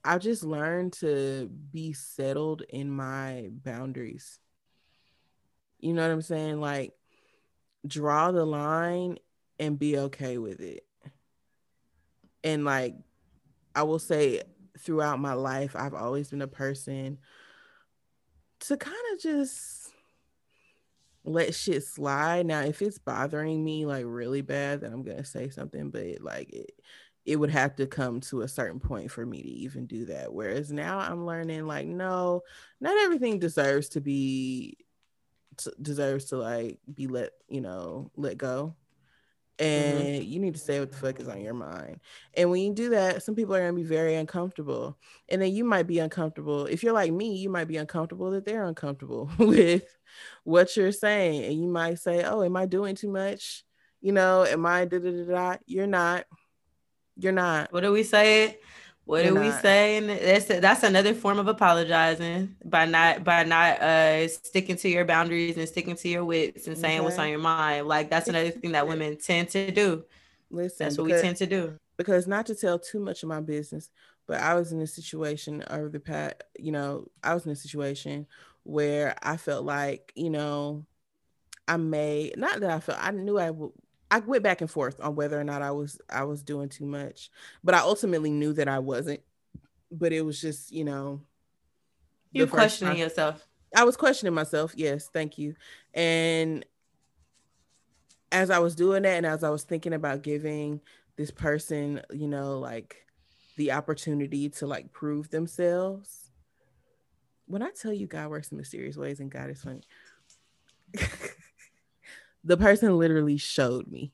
I've just learned to be settled in my boundaries. You know what I'm saying? Like draw the line and be okay with it. And like I will say throughout my life, I've always been a person to kind of just let shit slide. Now, if it's bothering me like really bad, then I'm gonna say something. But like it, it would have to come to a certain point for me to even do that. Whereas now I'm learning like, no, not everything deserves to be deserves to like be let, you know, let go. Mm-hmm. And mm-hmm. you need to say what the fuck is on your mind. And when you do that, some people are gonna be very uncomfortable. And then you might be uncomfortable. If you're like me, you might be uncomfortable that they're uncomfortable with what you're saying. And you might say, Oh, am I doing too much? You know, am I da da da da? You're not you're not. What do we say? What You're do we say? That's that's another form of apologizing by not by not uh sticking to your boundaries and sticking to your wits and saying okay. what's on your mind. Like that's another thing that women tend to do. Listen, that's what because, we tend to do. Because not to tell too much of my business, but I was in a situation over the past, you know, I was in a situation where I felt like, you know, I made not that I felt I knew I would I went back and forth on whether or not I was I was doing too much, but I ultimately knew that I wasn't. But it was just, you know, you questioning time. yourself. I was questioning myself. Yes, thank you. And as I was doing that, and as I was thinking about giving this person, you know, like the opportunity to like prove themselves. When I tell you God works in mysterious ways and God is funny. the person literally showed me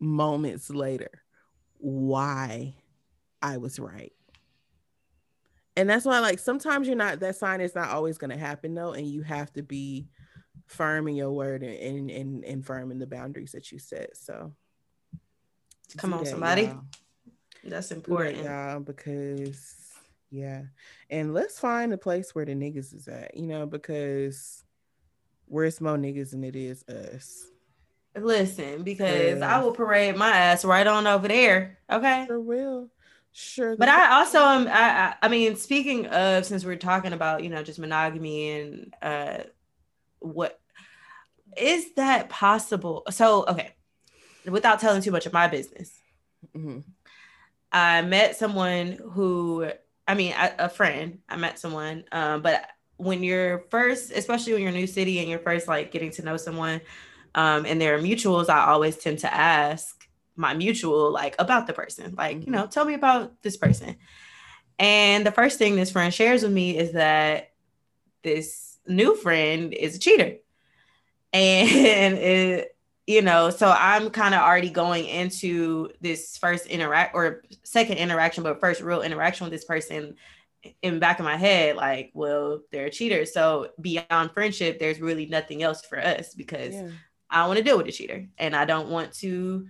moments later why I was right. And that's why, like, sometimes you're not, that sign is not always going to happen, though. And you have to be firm in your word and, and, and firm in the boundaries that you set. So, come on, that, somebody. Y'all. That's important. Yeah, because, yeah. And let's find a place where the niggas is at, you know, because where's more niggas than it is us. Listen, because I will parade my ass right on over there. Okay. Sure will. Sure. But I also am I, I, I mean, speaking of since we're talking about, you know, just monogamy and uh what is that possible? So okay, without telling too much of my business. Mm-hmm. I met someone who I mean a, a friend. I met someone, um, but when you're first, especially when you're a new city and you're first like getting to know someone, um, and there are mutuals, I always tend to ask my mutual like about the person, like, you mm-hmm. know, tell me about this person. And the first thing this friend shares with me is that this new friend is a cheater. And it, you know, so I'm kind of already going into this first interact or second interaction, but first real interaction with this person in back of my head, like, well, they're a cheater. So beyond friendship, there's really nothing else for us because yeah. I don't want to deal with a cheater. And I don't want to,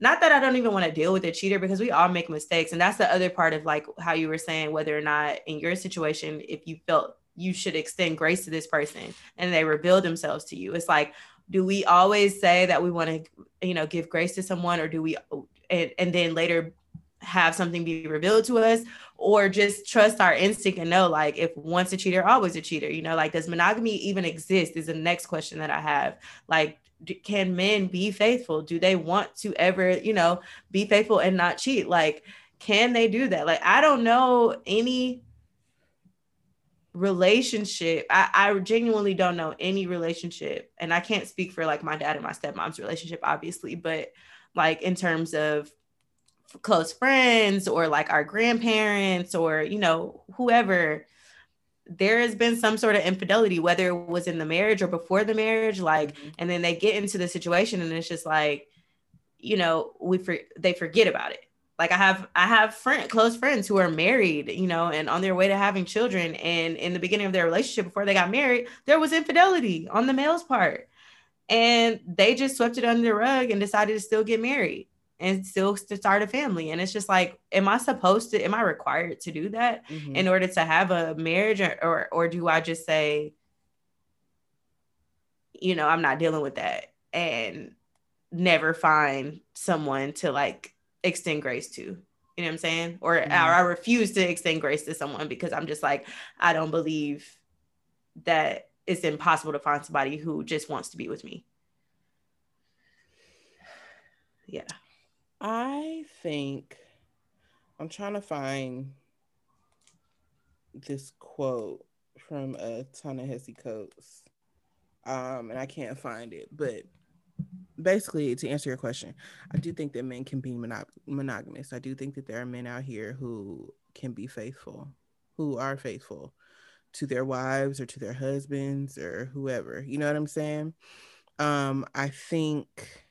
not that I don't even want to deal with a cheater because we all make mistakes. And that's the other part of like how you were saying, whether or not in your situation, if you felt you should extend grace to this person and they reveal themselves to you. It's like, do we always say that we want to, you know, give grace to someone or do we, and, and then later have something be revealed to us or just trust our instinct and know like if once a cheater always a cheater you know like does monogamy even exist is the next question that i have like can men be faithful? Do they want to ever, you know, be faithful and not cheat? Like, can they do that? Like, I don't know any relationship. I, I genuinely don't know any relationship. And I can't speak for like my dad and my stepmom's relationship, obviously, but like in terms of close friends or like our grandparents or, you know, whoever there has been some sort of infidelity, whether it was in the marriage or before the marriage, like, mm-hmm. and then they get into the situation and it's just like, you know, we for, they forget about it. Like I have I have friend close friends who are married, you know, and on their way to having children. And in the beginning of their relationship, before they got married, there was infidelity on the male's part. And they just swept it under the rug and decided to still get married and still to start a family. And it's just like, am I supposed to, am I required to do that mm-hmm. in order to have a marriage or, or, or do I just say, you know, I'm not dealing with that and never find someone to like extend grace to. You know what I'm saying? Or, mm-hmm. or I refuse to extend grace to someone because I'm just like, I don't believe that it's impossible to find somebody who just wants to be with me. Yeah. I think I'm trying to find this quote from a ton of Hesse Coates. Um, and I can't find it, but basically to answer your question, I do think that men can be monog- monogamous. I do think that there are men out here who can be faithful, who are faithful to their wives or to their husbands or whoever. You know what I'm saying? Um, I think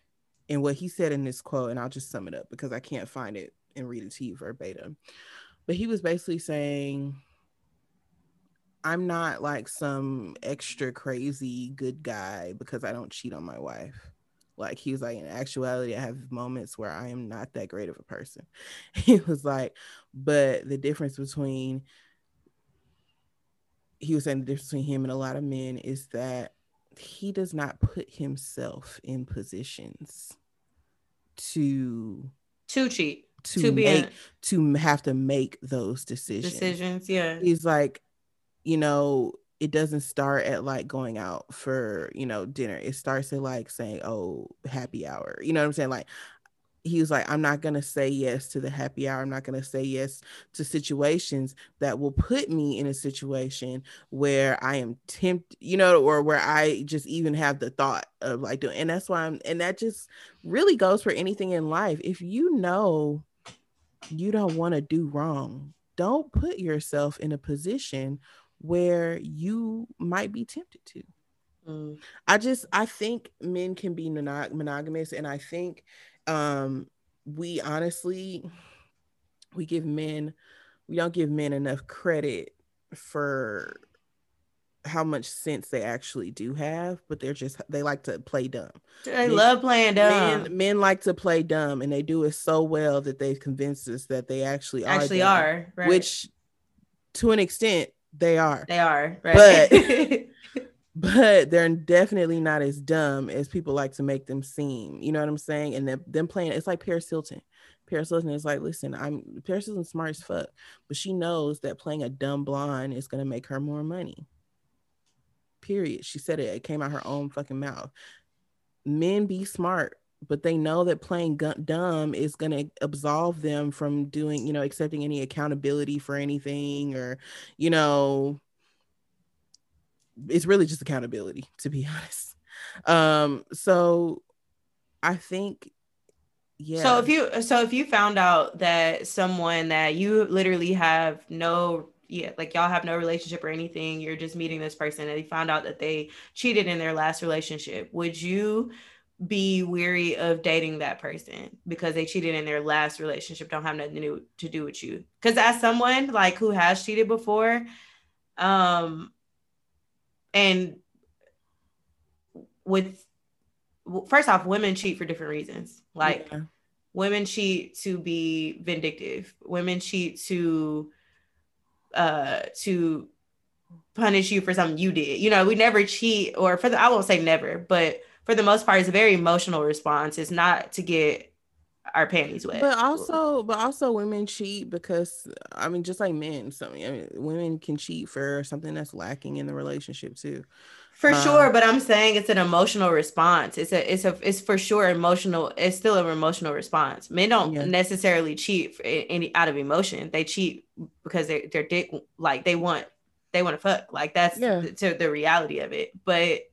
in what he said in this quote, and I'll just sum it up because I can't find it and read it to you verbatim. But he was basically saying, I'm not like some extra crazy good guy because I don't cheat on my wife. Like he was like, in actuality, I have moments where I am not that great of a person. He was like, but the difference between he was saying the difference between him and a lot of men is that he does not put himself in positions to to cheat to, to make to have to make those decisions. Decisions yeah. He's like you know it doesn't start at like going out for you know dinner. It starts at like saying oh happy hour. You know what i'm saying? Like he was like, I'm not going to say yes to the happy hour. I'm not going to say yes to situations that will put me in a situation where I am tempted, you know, or where I just even have the thought of like doing. And that's why I'm, and that just really goes for anything in life. If you know you don't want to do wrong, don't put yourself in a position where you might be tempted to. Mm. I just I think men can be monog- monogamous, and I think um we honestly we give men we don't give men enough credit for how much sense they actually do have, but they're just they like to play dumb. They men, love playing dumb. Men, men, like to play dumb, and they do it so well that they've convinced us that they actually actually are, dumb, are right. which to an extent they are. They are, right? But but they're definitely not as dumb as people like to make them seem. You know what I'm saying? And then them playing it's like Paris Hilton. Paris Hilton is like, listen, I'm Paris Hilton smart as fuck, but she knows that playing a dumb blonde is gonna make her more money. Period. She said it. It came out her own fucking mouth. Men be smart, but they know that playing dumb is going to absolve them from doing, you know, accepting any accountability for anything or, you know, it's really just accountability to be honest. Um so i think yeah so if you so if you found out that someone that you literally have no yeah like y'all have no relationship or anything you're just meeting this person and you found out that they cheated in their last relationship would you be weary of dating that person because they cheated in their last relationship? Don't have nothing to do, to do with you. Because as someone like who has cheated before um and with first off women cheat for different reasons. Like yeah. women cheat to be vindictive. Women cheat to uh to punish you for something you did. You know we never cheat or for the i won't say never but for the most part it's a very emotional response. It's not to get our panties wet. But also, but also, women cheat because I mean, just like men, so I mean, women can cheat for something that's lacking in the relationship too. For um, sure, but I'm saying it's an emotional response. It's a, it's a, it's for sure emotional. It's still an emotional response. Men don't yeah. necessarily cheat for any out of emotion. They cheat because they're they're dick like they want they want to fuck. Like that's yeah. the, to the reality of it. But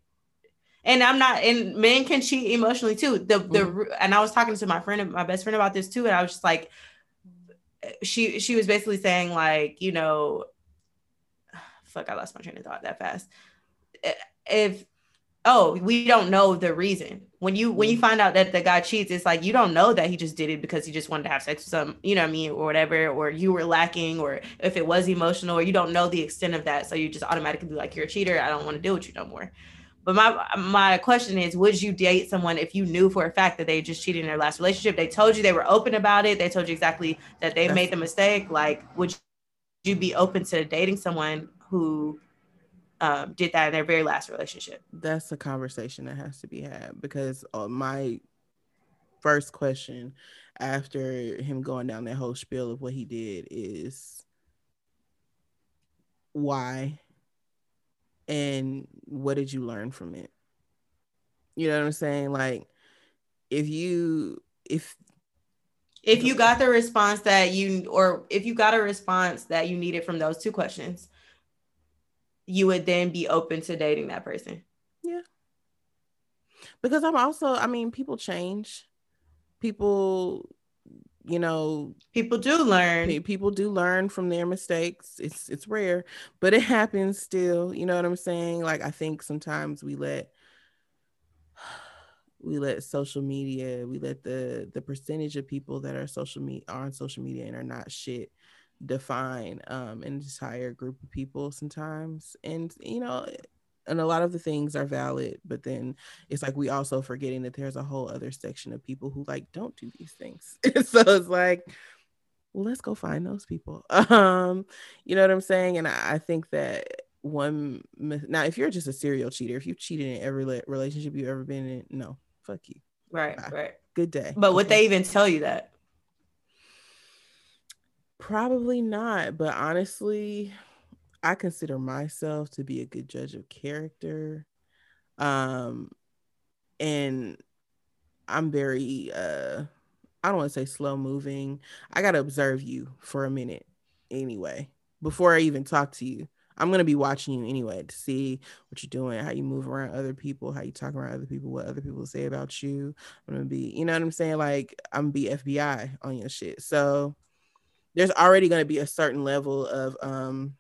and I'm not, and men can cheat emotionally too. The the mm-hmm. and I was talking to my friend, my best friend about this too, and I was just like, she she was basically saying like, you know, fuck, I lost my train of thought that fast. If oh, we don't know the reason. When you when you mm-hmm. find out that the guy cheats, it's like you don't know that he just did it because he just wanted to have sex with some, you know what I mean, or whatever, or you were lacking, or if it was emotional, or you don't know the extent of that. So you just automatically be like, You're a cheater, I don't want to deal with you no more. But my my question is, would you date someone if you knew for a fact that they just cheated in their last relationship? They told you they were open about it. They told you exactly that they made the mistake. Like, would you be open to dating someone who um, did that in their very last relationship? That's a conversation that has to be had because uh, my first question after him going down that whole spiel of what he did is why and what did you learn from it? You know what i'm saying? Like if you if if you got the response that you or if you got a response that you needed from those two questions you would then be open to dating that person. Yeah. Because I'm also, I mean, people change. People, you know, people do learn. People do learn from their mistakes. It's it's rare, but it happens still. You know what I'm saying? Like I think sometimes we let we let social media, we let the the percentage of people that are social media are on social media and are not shit define um an entire group of people sometimes. And you know, and a lot of the things are valid, but then it's like we also forgetting that there's a whole other section of people who like don't do these things. so it's like well, let's go find those people. Um, you know what I'm saying? And I, I think that one now if you're just a serial cheater if you've cheated in every relationship you've ever been in no fuck you. Right, Bye. right. Good day. But would they even tell you that? Probably not. But honestly, I consider myself to be a good judge of character. Um, and I'm very uh I don't want to say slow moving. I gotta observe you for a minute anyway before I even talk to you. I'm gonna be watching you anyway to see what you're doing, how you move around other people, how you talk around other people, what other people say about you. I'm gonna be, you know what I'm saying? Like I'm be FBI on your shit. So there's already gonna be a certain level of um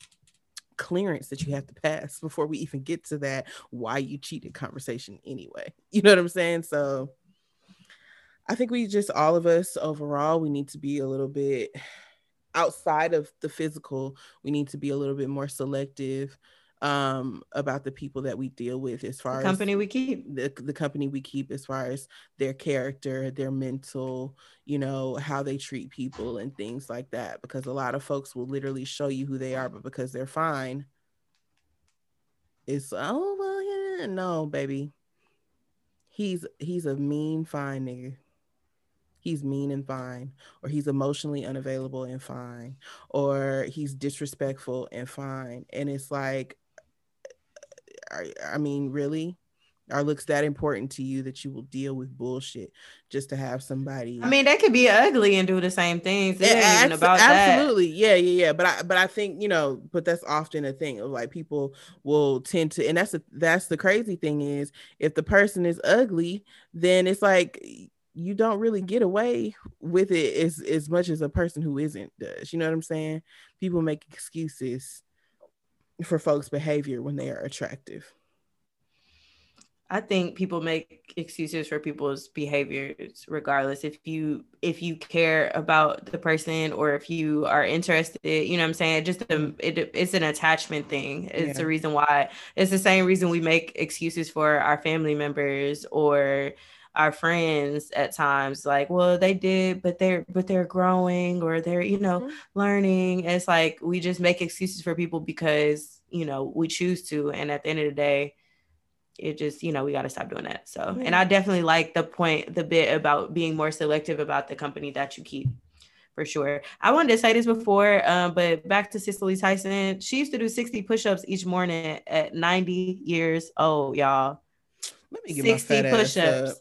clearance that you have to pass before we even get to that why you cheated conversation anyway. You know what I'm saying? So I think we just all of us overall we need to be a little bit outside of the physical, we need to be a little bit more selective um, about the people that we deal with as far the company as we keep. the, the company we keep as far as their character their mental you know how they treat people and things like that because a lot of folks will literally show you who they are but because they're fine it's oh well yeah no baby. He's he's a mean fine nigga. He's mean and fine, or he's emotionally unavailable and fine, or he's disrespectful and fine. And it's like, I mean, really? Are looks that important to you that you will deal with bullshit just to have somebody? I mean, they could be ugly and do the same things. It ain't even about absolutely, that. yeah, yeah, yeah. But I, but I think you know, but that's often a thing of like people will tend to, and that's a, that's the crazy thing is if the person is ugly, then it's like you don't really get away with it as as much as a person who isn't does. You know what I'm saying? People make excuses for folks' behavior when they are attractive. I think people make excuses for people's behaviors regardless if you if you care about the person or if you are interested, you know what I'm saying? Just a, it, it's an attachment thing. It's yeah. the reason why it's the same reason we make excuses for our family members or our friends at times like well they did but they're but they're growing or they're you know mm-hmm. learning it's like we just make excuses for people because you know we choose to and at the end of the day it just you know we got to stop doing that so mm-hmm. and i definitely like the point the bit about being more selective about the company that you keep for sure. I wanted to say this before, um, but back to Cicely Tyson. She used to do 60 push-ups each morning at 90 years old, y'all. Let me get 60 push-ups.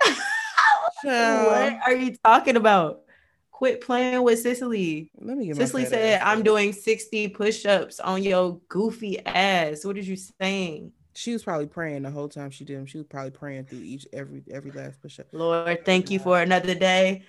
what are you talking about? Quit playing with Cicely. Let me get Cicely said, "I'm doing 60 push-ups on your goofy ass." What are you saying? She was probably praying the whole time she did them. She was probably praying through each every every last push-up. Lord, thank you for another day.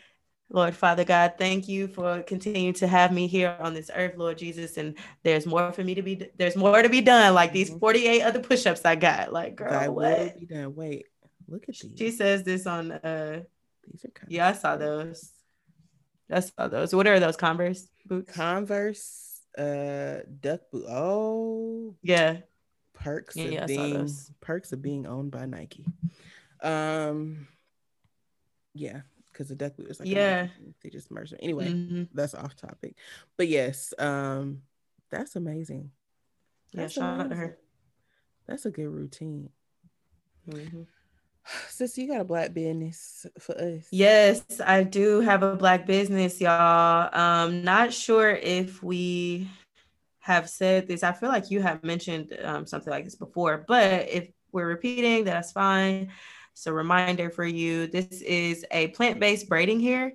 Lord Father God, thank you for continuing to have me here on this earth, Lord Jesus. And there's more for me to be. There's more to be done. Like these mm-hmm. 48 other push-ups I got. Like, girl, Thy what? Be done. Wait, look at these. She says this on uh these are yeah, I saw those. I saw those. What are those Converse boots? Converse, uh, duck boot. Oh, yeah. Perks yeah, of yeah, being perks of being owned by Nike. Um, yeah, because the duck is like yeah, they just merged. Anyway, mm-hmm. that's off topic, but yes, um, that's amazing. That's yeah, shout amazing. out to her. That's a good routine. Mm-hmm. Sis, you got a black business for us. Yes, I do have a black business, y'all. Um, not sure if we have said this. I feel like you have mentioned um, something like this before, but if we're repeating, that's fine. So, reminder for you this is a plant based braiding hair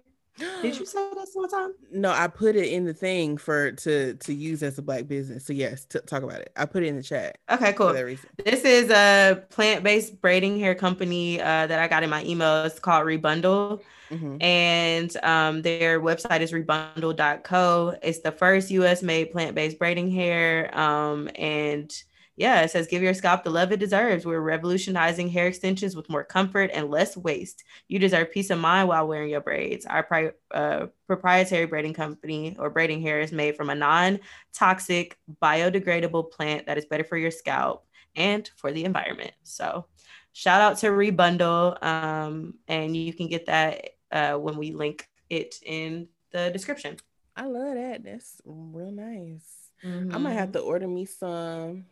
Did you say this one time? No, I put it in the thing for to to use as a black business. So yes, t- talk about it. I put it in the chat. Okay, cool. This is a plant-based braiding hair company uh, that I got in my email. It's called Rebundle. Mm-hmm. And um, their website is rebundle.co. It's the first US made plant based braiding hair. Um, and yeah, it says give your scalp the love it deserves. We're revolutionizing hair extensions with more comfort and less waste. You deserve peace of mind while wearing your braids. Our pri- uh, proprietary braiding company or braiding hair is made from a non toxic, biodegradable plant that is better for your scalp and for the environment. So, shout out to Rebundle. Um, and you can get that uh, when we link it in the description. I love that. That's real nice. Mm-hmm. I might have to order me some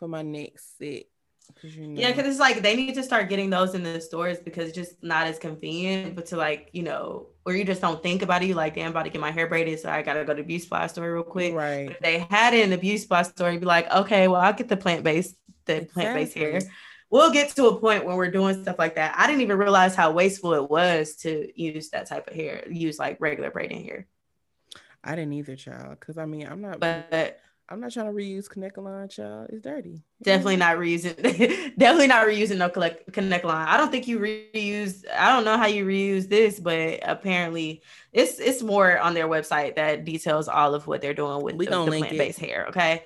for my next set. Cause you know. Yeah, because it's like they need to start getting those in the stores because it's just not as convenient. But to like, you know, or you just don't think about it. You like, damn, I'm about to get my hair braided, so I gotta go to the beauty supply store real quick. Right. But if they had it in the beauty supply store, you'd be like, okay, well, I'll get the plant based, the exactly. plant based hair. We'll get to a point when we're doing stuff like that. I didn't even realize how wasteful it was to use that type of hair, use like regular braiding hair. I didn't either, child. Because I mean, I'm not. But I'm not trying to reuse Kanekalon, child. It's dirty. Definitely not reusing. definitely not reusing no Kanekalon. I don't think you reuse. I don't know how you reuse this, but apparently it's it's more on their website that details all of what they're doing with we the, the plant based hair. Okay,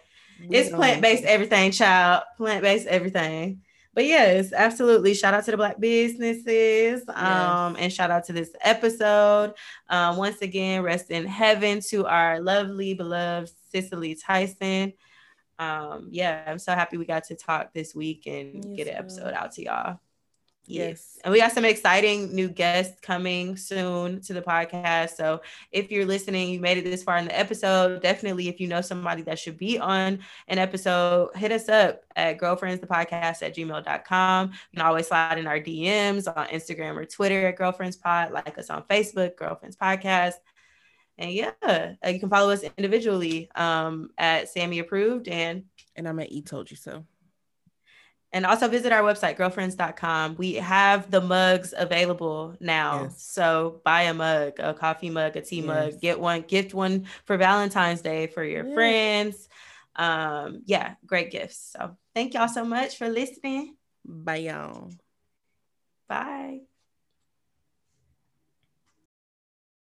we it's plant based everything, child. Plant based everything but yes, absolutely. Shout out to the black businesses. Um, yes. and shout out to this episode. Um, once again, rest in heaven to our lovely, beloved Cicely Tyson. Um, yeah, I'm so happy we got to talk this week and yes, get an episode out to y'all. Yes. And we got some exciting new guests coming soon to the podcast. So if you're listening, you made it this far in the episode, definitely if you know somebody that should be on an episode, hit us up at girlfriends the podcast at gmail.com. You can always slide in our DMs on Instagram or Twitter at girlfriends pod, like us on Facebook, girlfriends podcast. And yeah, uh, you can follow us individually um, at Sammy approved and and I'm at E told you so. And also visit our website, girlfriends.com. We have the mugs available now. Yes. So buy a mug, a coffee mug, a tea yes. mug, get one, gift one for Valentine's Day for your yes. friends. Um, yeah, great gifts. So thank y'all so much for listening. Bye, y'all. Bye.